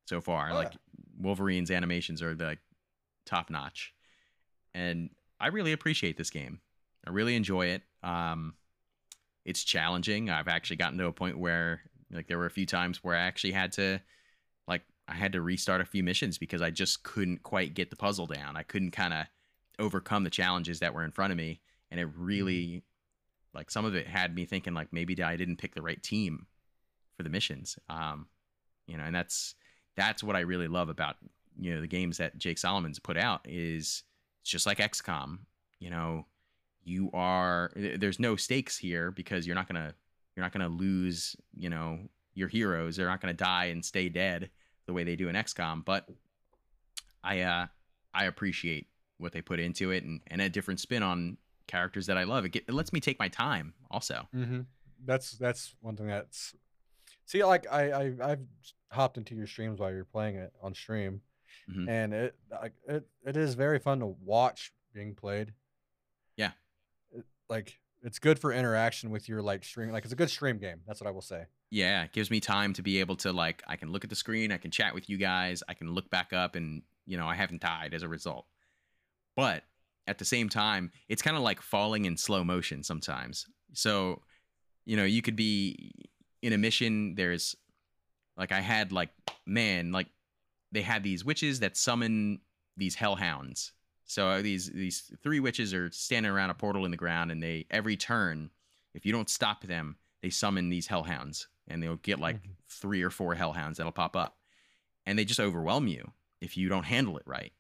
so far. Oh, like Wolverine's animations are like top notch. And I really appreciate this game. I really enjoy it. Um it's challenging. I've actually gotten to a point where like there were a few times where I actually had to like I had to restart a few missions because I just couldn't quite get the puzzle down. I couldn't kind of overcome the challenges that were in front of me and it really like some of it had me thinking like maybe I didn't pick the right team for the missions. Um you know, and that's that's what I really love about you know the games that Jake Solomon's put out is it's just like XCOM, you know, you are there's no stakes here because you're not gonna you're not gonna lose you know your heroes. They're not gonna die and stay dead the way they do in XCOM but I uh I appreciate what they put into it and, and a different spin on characters that I love. It, get, it lets me take my time also. Mm-hmm. That's that's one thing that's see like I, I I've hopped into your streams while you're playing it on stream, Mhm. and it like it it is very fun to watch being played. Yeah. It- like it's good for interaction with your like stream. Like it's a good stream game. That's what I will say. yeah it gives me time to be able to like i can look at the screen i can chat with you guys i can look back up and you know i haven't died as a result but at the same time it's kind of like falling in slow motion sometimes so you know you could be in a mission there's like i had like man like they had these witches that summon these hellhounds. So these these three witches are standing around a portal in the ground and they every turn if you don't stop them they summon these hellhounds and they'll get like Mhm. three or four hellhounds that'll pop up. And they just overwhelm you if you don't handle it right.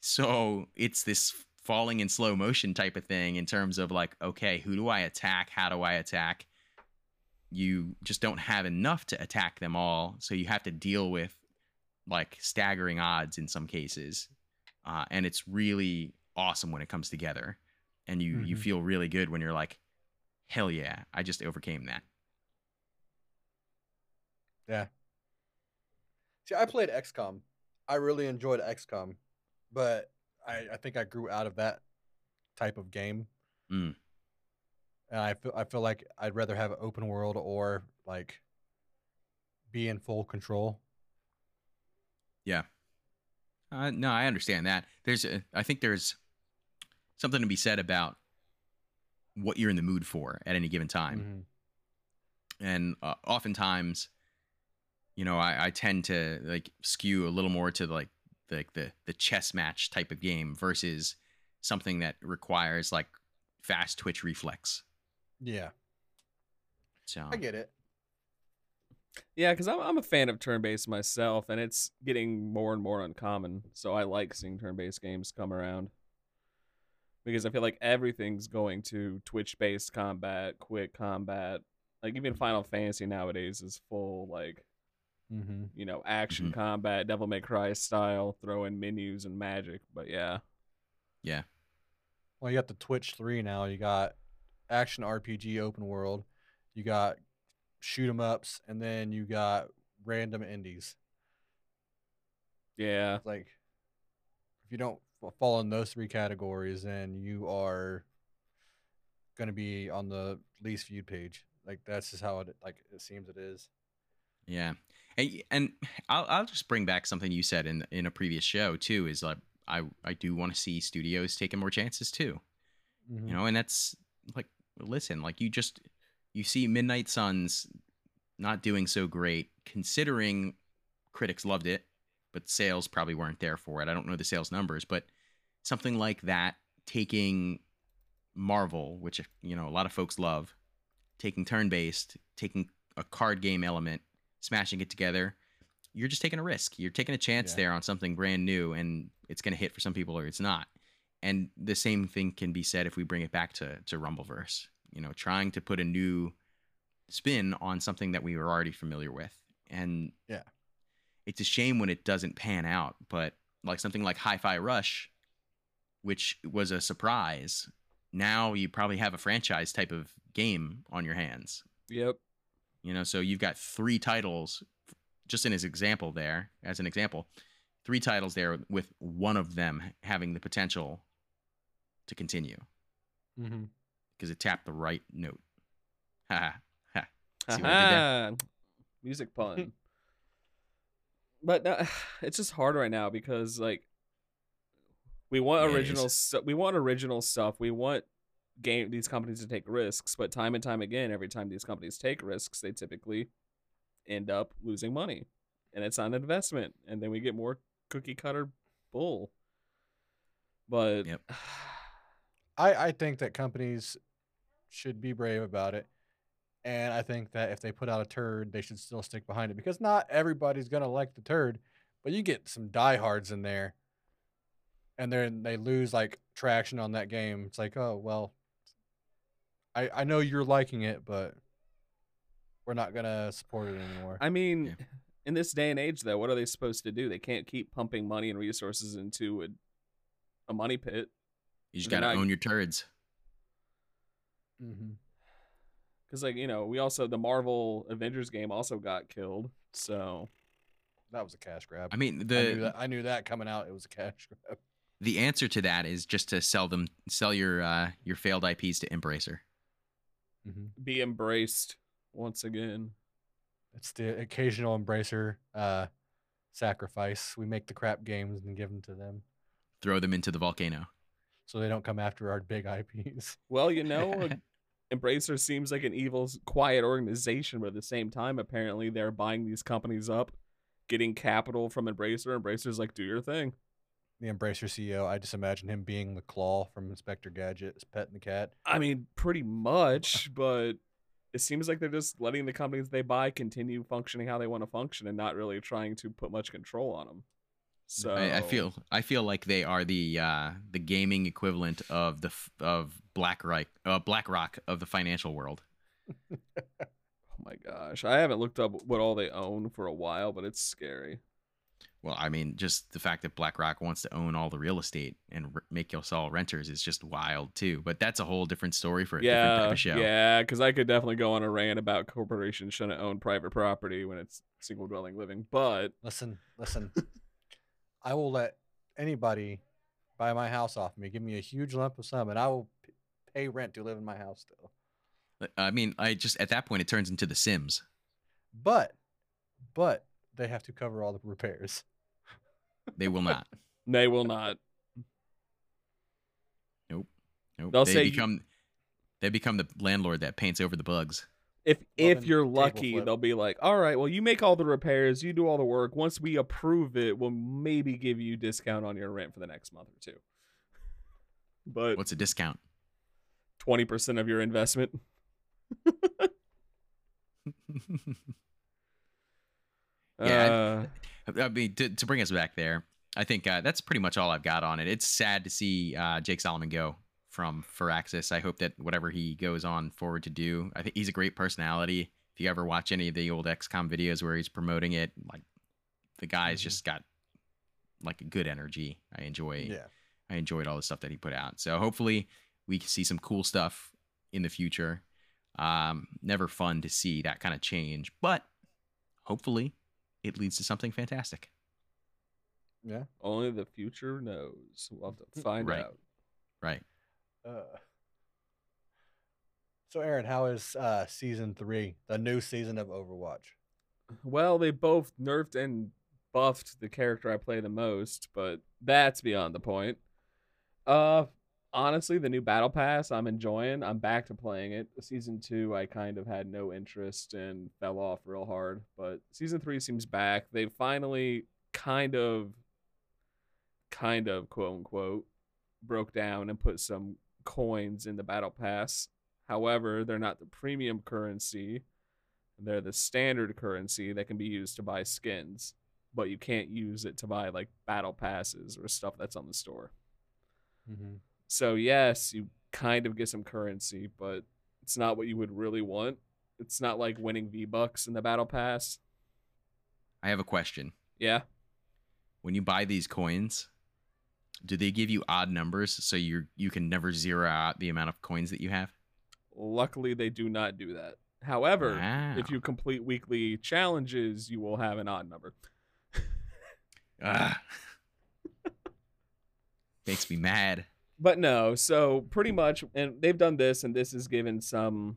So it's this falling in slow motion type of thing in terms of like okay who do i attack? How do i attack you just don't have enough to attack them all so you have to deal with like staggering odds in some cases uh, and it's really awesome when it comes together and you you Mhm. feel really good when you're like hell yeah, I just overcame that. Yeah. See, I played XCOM. I really enjoyed XCOM, but I, I think I grew out of that type of game. Mm. And I feel I feel like I'd rather have an open world or like be in full control. Yeah. Uh, no, I understand that. There's, a, I think there's something to be said about what you're in the mood for at any given time. Mhm. and uh, oftentimes you know I, I tend to like skew a little more to like like the the chess match type of game versus something that requires like fast twitch reflex Yeah, so I get it. Yeah, because I'm I'm a fan of turn-based myself, and it's getting more and more uncommon. So I like seeing turn-based games come around because I feel like everything's going to Twitch-based combat, quick combat. Like even Final Fantasy nowadays is full like Mm-hmm. you know action Mhm. combat, Devil May Cry style, throw in menus and magic. But yeah, yeah Well, you got the Twitch three now. You got action RPG open world. You got shoot 'em ups, and then you got random indies. yeah, It's like if you don't f- fall in those three categories, then you are going to be on the least viewed page. Like that's just how it like it seems it is. yeah and, y- and I'll, I'll just bring back something you said in in a previous show too is like i i do want to see studios taking more chances too Mhm. you know and that's like listen like you just you see midnight suns not doing so great considering critics loved it but sales probably weren't there for it. I don't know the sales numbers but something like that taking marvel which you know a lot of folks love taking turn based taking a card game element smashing it together you're just taking a risk. You're taking a chance Yeah. there on something brand new and it's going to hit for some people or it's not and the same thing can be said if we bring it back to to Rumbleverse. You know, trying to put a new spin on something that we were already familiar with, and Yeah. it's a shame when it doesn't pan out. But like something like Hi-Fi Rush, which was a surprise, now you probably have a franchise type of game on your hands. yep, You know, so you've got three titles, just in his example there, as an example, three titles there with one of them having the potential to continue mm-hmm. because it tapped the right note. [laughs] Ha ha ha. See what I did there? Haha. music pun. [laughs] but no, uh, [sighs] it's just hard right now because like we want it original stu- we want original stuff. We want game these companies to take risks, but time and time again, every time these companies take risks, they typically end up losing money, and it's not an investment, and then we get more cookie cutter bull. But Yep. [sighs] I I think that companies should be brave about it. And I think that if they put out a turd, they should still stick behind it because not everybody's gonna like the turd, but you get some diehards in there, and then they lose like traction on that game. It's like, oh well, I I know you're liking it, but we're not gonna support it anymore. I mean, Yeah. in this day and age, though, what are they supposed to do? They can't keep pumping money and resources into a, a money pit. You just got to own your turds. mm-hmm. Because, like, you know, we also, the Marvel Avengers game also got killed. So, That was a cash grab. I mean, I knew the that. I knew that coming out. It was a cash grab. the answer to that is just to sell them, sell your uh, your failed IPs to Embracer. Mm-hmm. be embraced once again. It's the occasional embracer uh, sacrifice. We make the crap games and give them to them, Throw them into the volcano. So they don't come after our big IPs. Well, you know, [laughs] Embracer seems like an evil, quiet organization, but at the same time, apparently they're buying these companies up, getting capital from Embracer. Embracer's like, do your thing. The embracer CEO, I just imagine him being the claw from Inspector Gadget, petting the cat. I mean, pretty much, but it seems like they're just letting the companies they buy continue functioning how they want to function and not really trying to put much control on them. So I, I feel I feel like they are the uh, the gaming equivalent of the f- of BlackRock uh, BlackRock of the financial world. [laughs] Oh my gosh, I haven't looked up what all they own for a while, but it's scary. Well, I mean, just the fact that BlackRock wants to own all the real estate and r- make us all renters is just wild too. But that's a whole different story for a different type Yeah, of show. yeah, because I could definitely go on a rant about corporations shouldn't own private property when it's single dwelling living, but Listen, listen. [laughs] I will let anybody buy my house off me. Give me a huge lump of sum, and I will p- pay rent to live in my house still. I mean, I just at that point it turns into The Sims. But, but they have to cover all the repairs. [laughs] They will not. they will not. Nope. Nope. They'll they say you- become they become the landlord that paints over the bugs. If if you're lucky, they'll be like, "All right, well, you make all the repairs, you do all the work. Once we approve it, we'll maybe give you discount on your rent for the next month or two. [laughs] But What's a discount? twenty percent of your investment. [laughs] [laughs] Yeah, Uh, I mean, to, to bring us back there, I think uh, that's pretty much all I've got on it. It's sad to see uh, Jake Solomon go from Firaxis. I hope that whatever he goes on forward to do, I think he's a great personality. If you ever watch any of the old XCOM videos where he's promoting it, like the guy's Mhm. just got like a good energy. I enjoy. Yeah. I enjoyed all the stuff that he put out. So hopefully we can see some cool stuff in the future. Um, never fun to see that kind of change, but hopefully it leads to something fantastic. Yeah. only the future knows. We'll have to find Right. out. Right. Uh, so, Aaron, how is uh, season three, the new season of Overwatch? Well, they both nerfed and buffed the character I play the most, but that's beyond the point. Uh honestly, the new battle pass I'm enjoying. I'm back to playing it. Season 2 I kind of had no interest and fell off real hard, but season 3 seems back. They finally kind of kind of quote unquote broke down and put some coins in the battle pass. However, they're not the premium currency. They're the standard currency that can be used to buy skins, but you can't use it to buy like battle passes or stuff that's on the store. Mm-hmm. So yes, you kind of get some currency, but it's not what you would really want. It's not like winning V Bucks in the battle pass. I have a question. Yeah. When you buy these coins, do they give you odd numbers so you you can never zero out the amount of coins that you have? Luckily they do not do that. However, Wow. if you complete weekly challenges, you will have an odd number. Ah. [laughs] Makes me mad. But no, so pretty much, and they've done this, and this is given some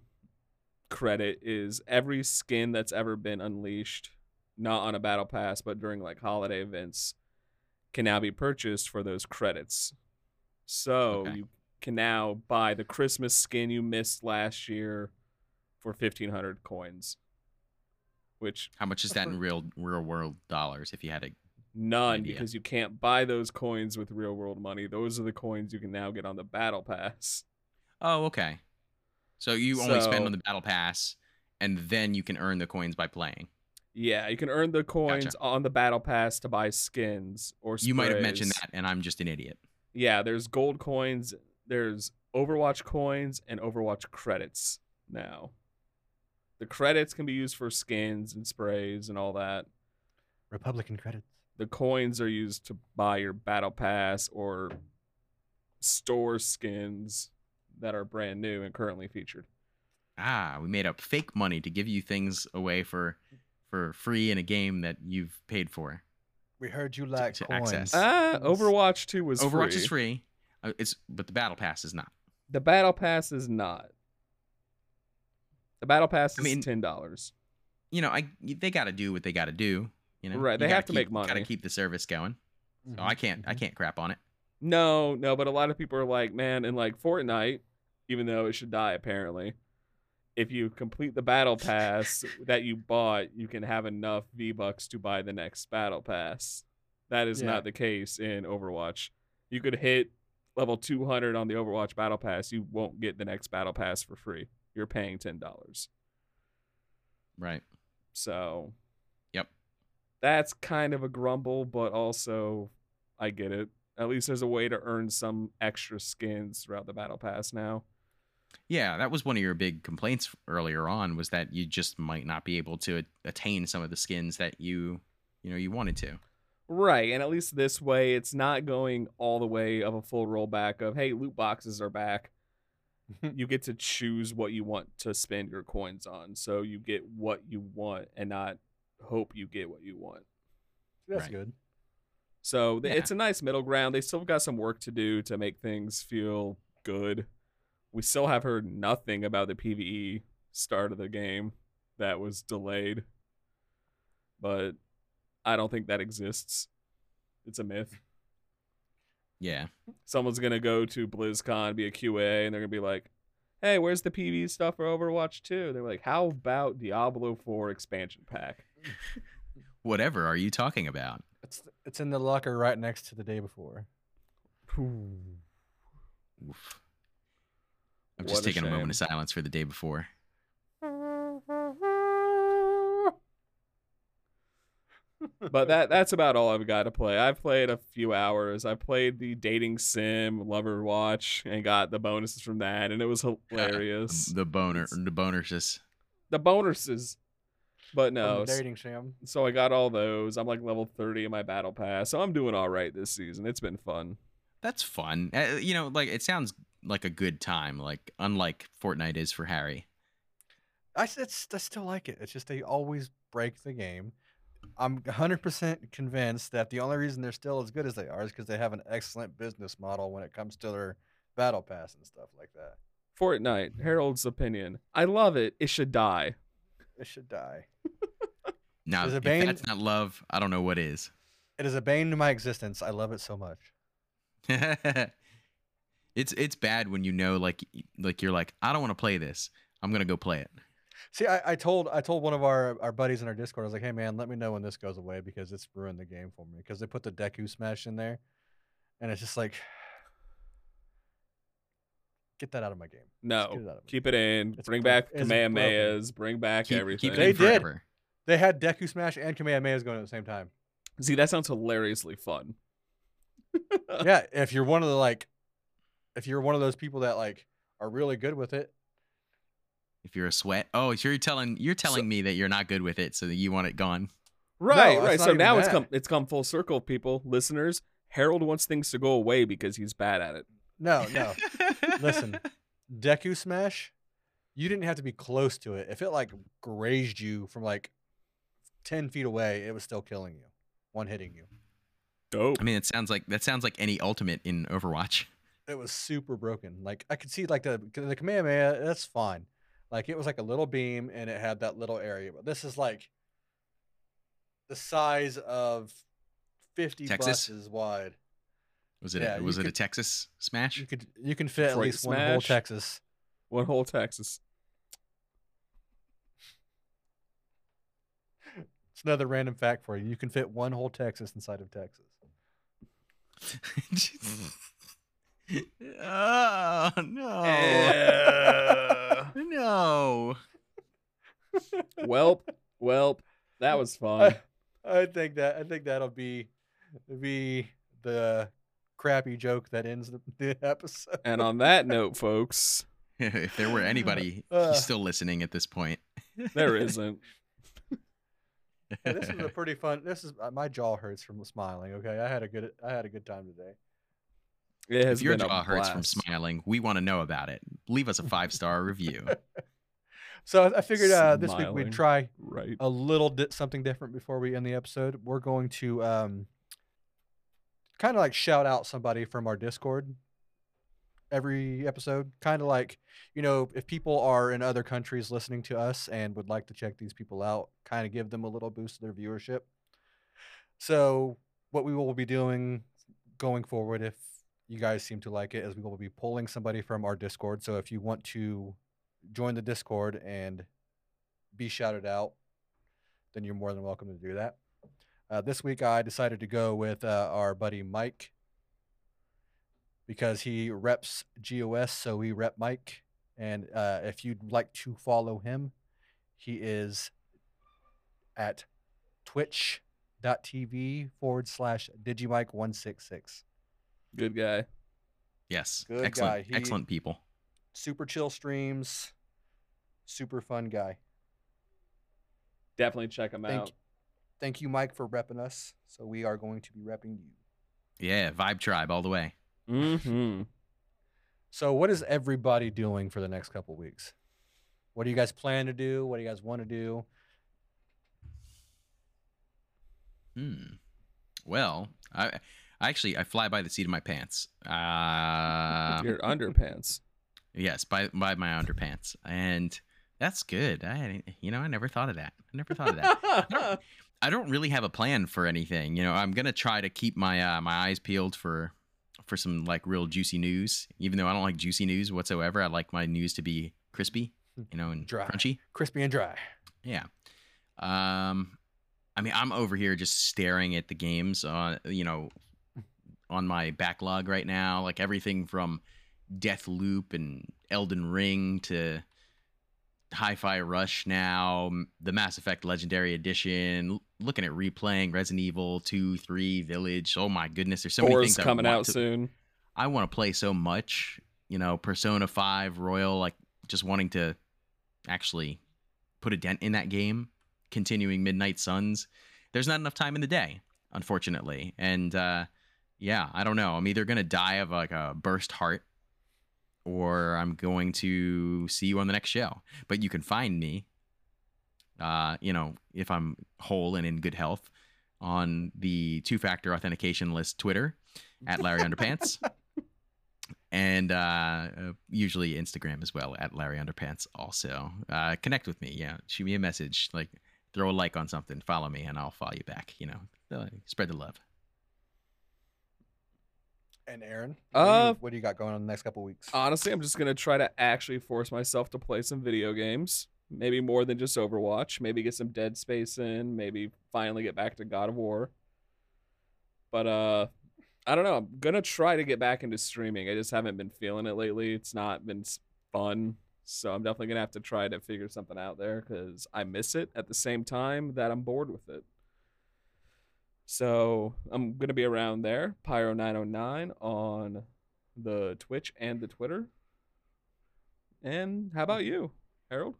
credit. Is every skin that's ever been unleashed, not on a battle pass, but during like holiday events, can now be purchased for those credits. So Okay. you can now buy the Christmas skin you missed last year for fifteen hundred coins, which How much is that in real real world dollars if you had a None, idea. because you can't buy those coins with real world money. Those are the coins you can now get on the battle pass. Oh, okay. So you only spend on the battle pass and then you can earn the coins by playing. Yeah, you can earn the coins on the battle pass to buy skins or You might have mentioned that and I'm just an idiot. Yeah, there's gold coins, there's Overwatch coins and Overwatch credits now. The credits can be used for skins and sprays and all that. Republican credits. The coins are used to buy your battle pass or store skins that are brand new and currently featured. Ah, we made up fake money to give you things away for for free in a game that you've paid for. We heard you like to coins. access. Ah, Overwatch 2 was Overwatch free. is free. Uh, it's but the battle pass is not. The battle pass is not. The battle pass I is mean- ten dollars. You know, I they got to do what they got to do. You know, Right, they gotta have to make keep- Got to keep the service going. So Mhm, I can't I mhm. can't crap on it. No, no, but a lot of people are like, man, in like Fortnite, even though it should die apparently, if you complete the battle pass that you bought, you can have enough V Bucks to buy the next battle pass. That is Yeah. not the case in Overwatch. You could hit level 200 on the Overwatch battle pass, you won't get the next battle pass for free. You're paying $10. Right. So, Yep. That's kind of a grumble, but also I get it. At least there's a way to earn some extra skins throughout the battle pass now. Yeah, that was one of your big complaints earlier on was that you just might not be able to attain some of the skins that you, you know, you wanted to. Right, and at least this way, it's not going all the way of a full rollback of hey, loot boxes are back. [laughs] you get to choose what you want to spend your coins on, so you get what you want and not hope you get what you want. That's Right. good. So th- Yeah. it's a nice middle ground. They still got some work to do to make things feel good. We still have heard nothing about the PVE start of the game that was delayed. But I don't think that exists. It's a myth. Yeah. Someone's gonna go to BlizzCon, be a QA, and they're gonna be like, "Hey, where's the PvE stuff for Overwatch 2? They're like, "How about Diablo 4 expansion pack?" [laughs] Whatever are you talking about? It's it's in the locker right next to the day before. Oof. I'm What just a taking a, moment of silence for the day before. but that [laughs] that's about all I've got to play. I've played a few hours. I played the dating sim Lover Watch and got the bonuses from that, and it was [laughs] hilarious. The boner, the bonuses, the bonuses, but no. the dating sim. So I got all those. I'm like level 30 in my battle pass, so I'm doing all right this season. It's been fun. That's fun. Uh, you know, like it sounds like a good time. Like unlike Fortnite is for Harry. I, s- it's, I still like it. It's just they always break the game. I'm 100% convinced that the only reason they're still as good as they are is because they have an excellent business model when it comes to their battle pass and stuff like that. Fortnite, Harold's opinion. I love it. It should die. It should die. Now, Is it if Bane- that's not love, I don't know what is. It is a bane to my existence. I love it so much. [laughs] it's it's bad when you know like like you're like I don't want to play this. I'm gonna go play it. See, I, I told I told one of our, our buddies in our Discord, I was like, hey man, let me know when this goes away because it's ruined the game for me. Because they put the Deku Smash in there, and it's just like, get that out of my game. No, it out of my keep it in. It's bring bro- back it's Kamehamehas. Bring back Keep, everything. keep it They in did. They had Deku Smash and Kamehamehas going at the same time. See, that sounds hilariously fun. [laughs] yeah, if you're one of the like, if you're one of those people that like are really good with it, If you're a sweat, oh, so you're telling you're telling me that you're not good with it, so that you want it gone. Right, it's right. So even now it's come it's come full circle, people, listeners. Harold wants things to go away because he's bad at it. no, no. [laughs] Listen, Deku Smash, you didn't have to be close to it. If it like grazed you from like ten feet away, it was still killing you, one hitting you. Dope. I mean, it sounds like that sounds like any ultimate in Overwatch. It was super broken. Like I could see like the the Kamehameha, that's fine. Like it was like a little beam and it had that little area, but this is like the size of fifty Texas? buses wide. Was it? Yeah, a, was it a Texas smash? You could you can fit at Detroit least one whole Texas. One whole Texas. It's another random fact for you. You can fit one whole Texas inside of Texas. [laughs] oh no! [laughs] no! Welp, welp. That was fun. I, I think that I think that'll be be the crappy joke that ends the, the episode. and on that note, folks, [laughs] if there were anybody Uh. still listening at this point, there isn't. Yeah, this was a [laughs] pretty fun. This is uh, my jaw hurts from smiling. Okay, I had a good I had a good time today. It has if your been a jaw hurts from smiling, we want to know about it. Leave us a five star review. [laughs] So I- I figured uh, this week we'd try Right. a little di- something different before we end the episode. We're going to um, kind of like shout out somebody from our Discord every episode. Kind of like, you know, if people are in other countries listening to us and would like to check these people out, kind of give them a little boost to their viewership. So, what we will be doing going forward, if you guys seem to like it, is we will be pulling somebody from our Discord. So, if you want to join the Discord and be shouted out, then you're more than welcome to do that. Uh, this week, I decided to go with uh, our buddy Mike because he reps GOS, so we rep Mike. And uh, if you'd like to follow him, he is at twitch.tv forward slash digimike166. Good guy. Yes, Good excellent, guy. He- excellent people. Super chill streams, super fun guy. Definitely check him Thank out. thank you, Mike, for repping us. So we are going to be repping you. Yeah, Vibe Tribe all the way. Mm-hmm. So what is everybody doing for the next couple weeks? What do you guys plan to do? What do you guys want to do? Hmm. Well, I, I actually I fly by the seat of my pants. Uh, Your [laughs] underpants. yes, by by my underpants, and that's good. I you know I never thought of that. I never thought of that. [laughs] I don't really have a plan for anything. You know, I'm gonna try to keep my uh, my eyes peeled for for some like real juicy news. Even though I don't like juicy news whatsoever, I like my news to be crispy, you know, and Dry. crunchy. Crispy and dry. Yeah. Um, I mean, I'm over here just staring at the games on, you know, on my backlog right now. Like everything from Death Loop and Elden Ring to Hi-Fi Rush now, the Mass Effect Legendary Edition. Looking at replaying Resident Evil 2, 3, Village. Oh my goodness, there's so many things coming out to- soon. I want to play so much, you know, Persona 5 Royal, like just wanting to actually put a dent in that game, continuing Midnight Suns. There's not enough time in the day, unfortunately. And uh yeah, I don't know. I'm either going to die of like a burst heart or I'm going to see you on the next show. But you can find me uh, you know, if I'm whole and in good health on the two-factor authentication list Twitter at Larry Underpants [laughs] and uh, uh, usually Instagram as well at Larry Underpants. Also, uh, connect with me. Yeah, shoot me a message. Like, throw a like on something, follow me, and I'll follow you back. You know, Uh, spread the love. And Aaron, what, do Uh, you, what do you got going on the next couple weeks? Honestly, I'm just gonna try to actually force myself to play some video games. Maybe more than just Overwatch. Maybe get some Dead Space in. Maybe finally get back to God of War. But uh, I don't know. I'm gonna try to get back into streaming. I just haven't been feeling it lately. It's not been fun. So I'm definitely gonna have to try to figure something out there because I miss it at the same time that I'm bored with it. So I'm gonna be around there, Pyro909 on the Twitch and the Twitter. And how about you, Harold?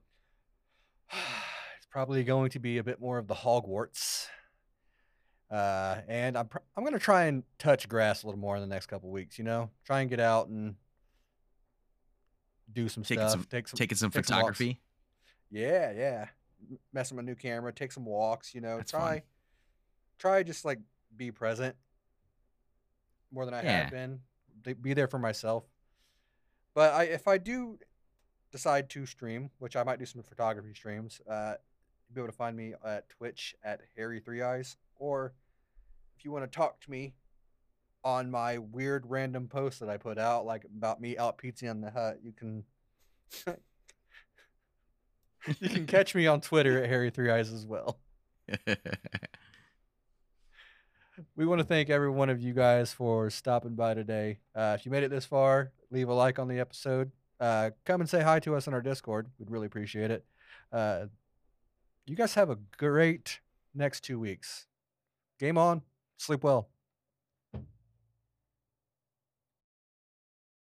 [sighs] it's probably going to be a bit more of the Hogwarts. Uh, and I'm pr- I'm gonna try and touch grass a little more in the next couple weeks. You know, try and get out and do some Taking stuff. some- take some, Taking some take some photography. yeah, yeah. M- Mess with my new camera. Take some walks. You know, That's fun. try, try just like be present more than I Yeah. have been. Be- Be there for myself. But I, if I do decide to stream, which I might do some photography streams, uh, you'll be able to find me at Twitch at Harry Three Eyes, or if you want to talk to me on my weird random post that I put out, like about me out pizza in the hut, you can [laughs] you can catch me on Twitter at Harry Three Eyes as well. [laughs] We want to thank every one of you guys for stopping by today. Uh, if you made it this far, leave a like on the episode. Uh, come and say hi to us on our Discord. We'd really appreciate it. Uh, you guys have a great next two weeks. Game on. Sleep well.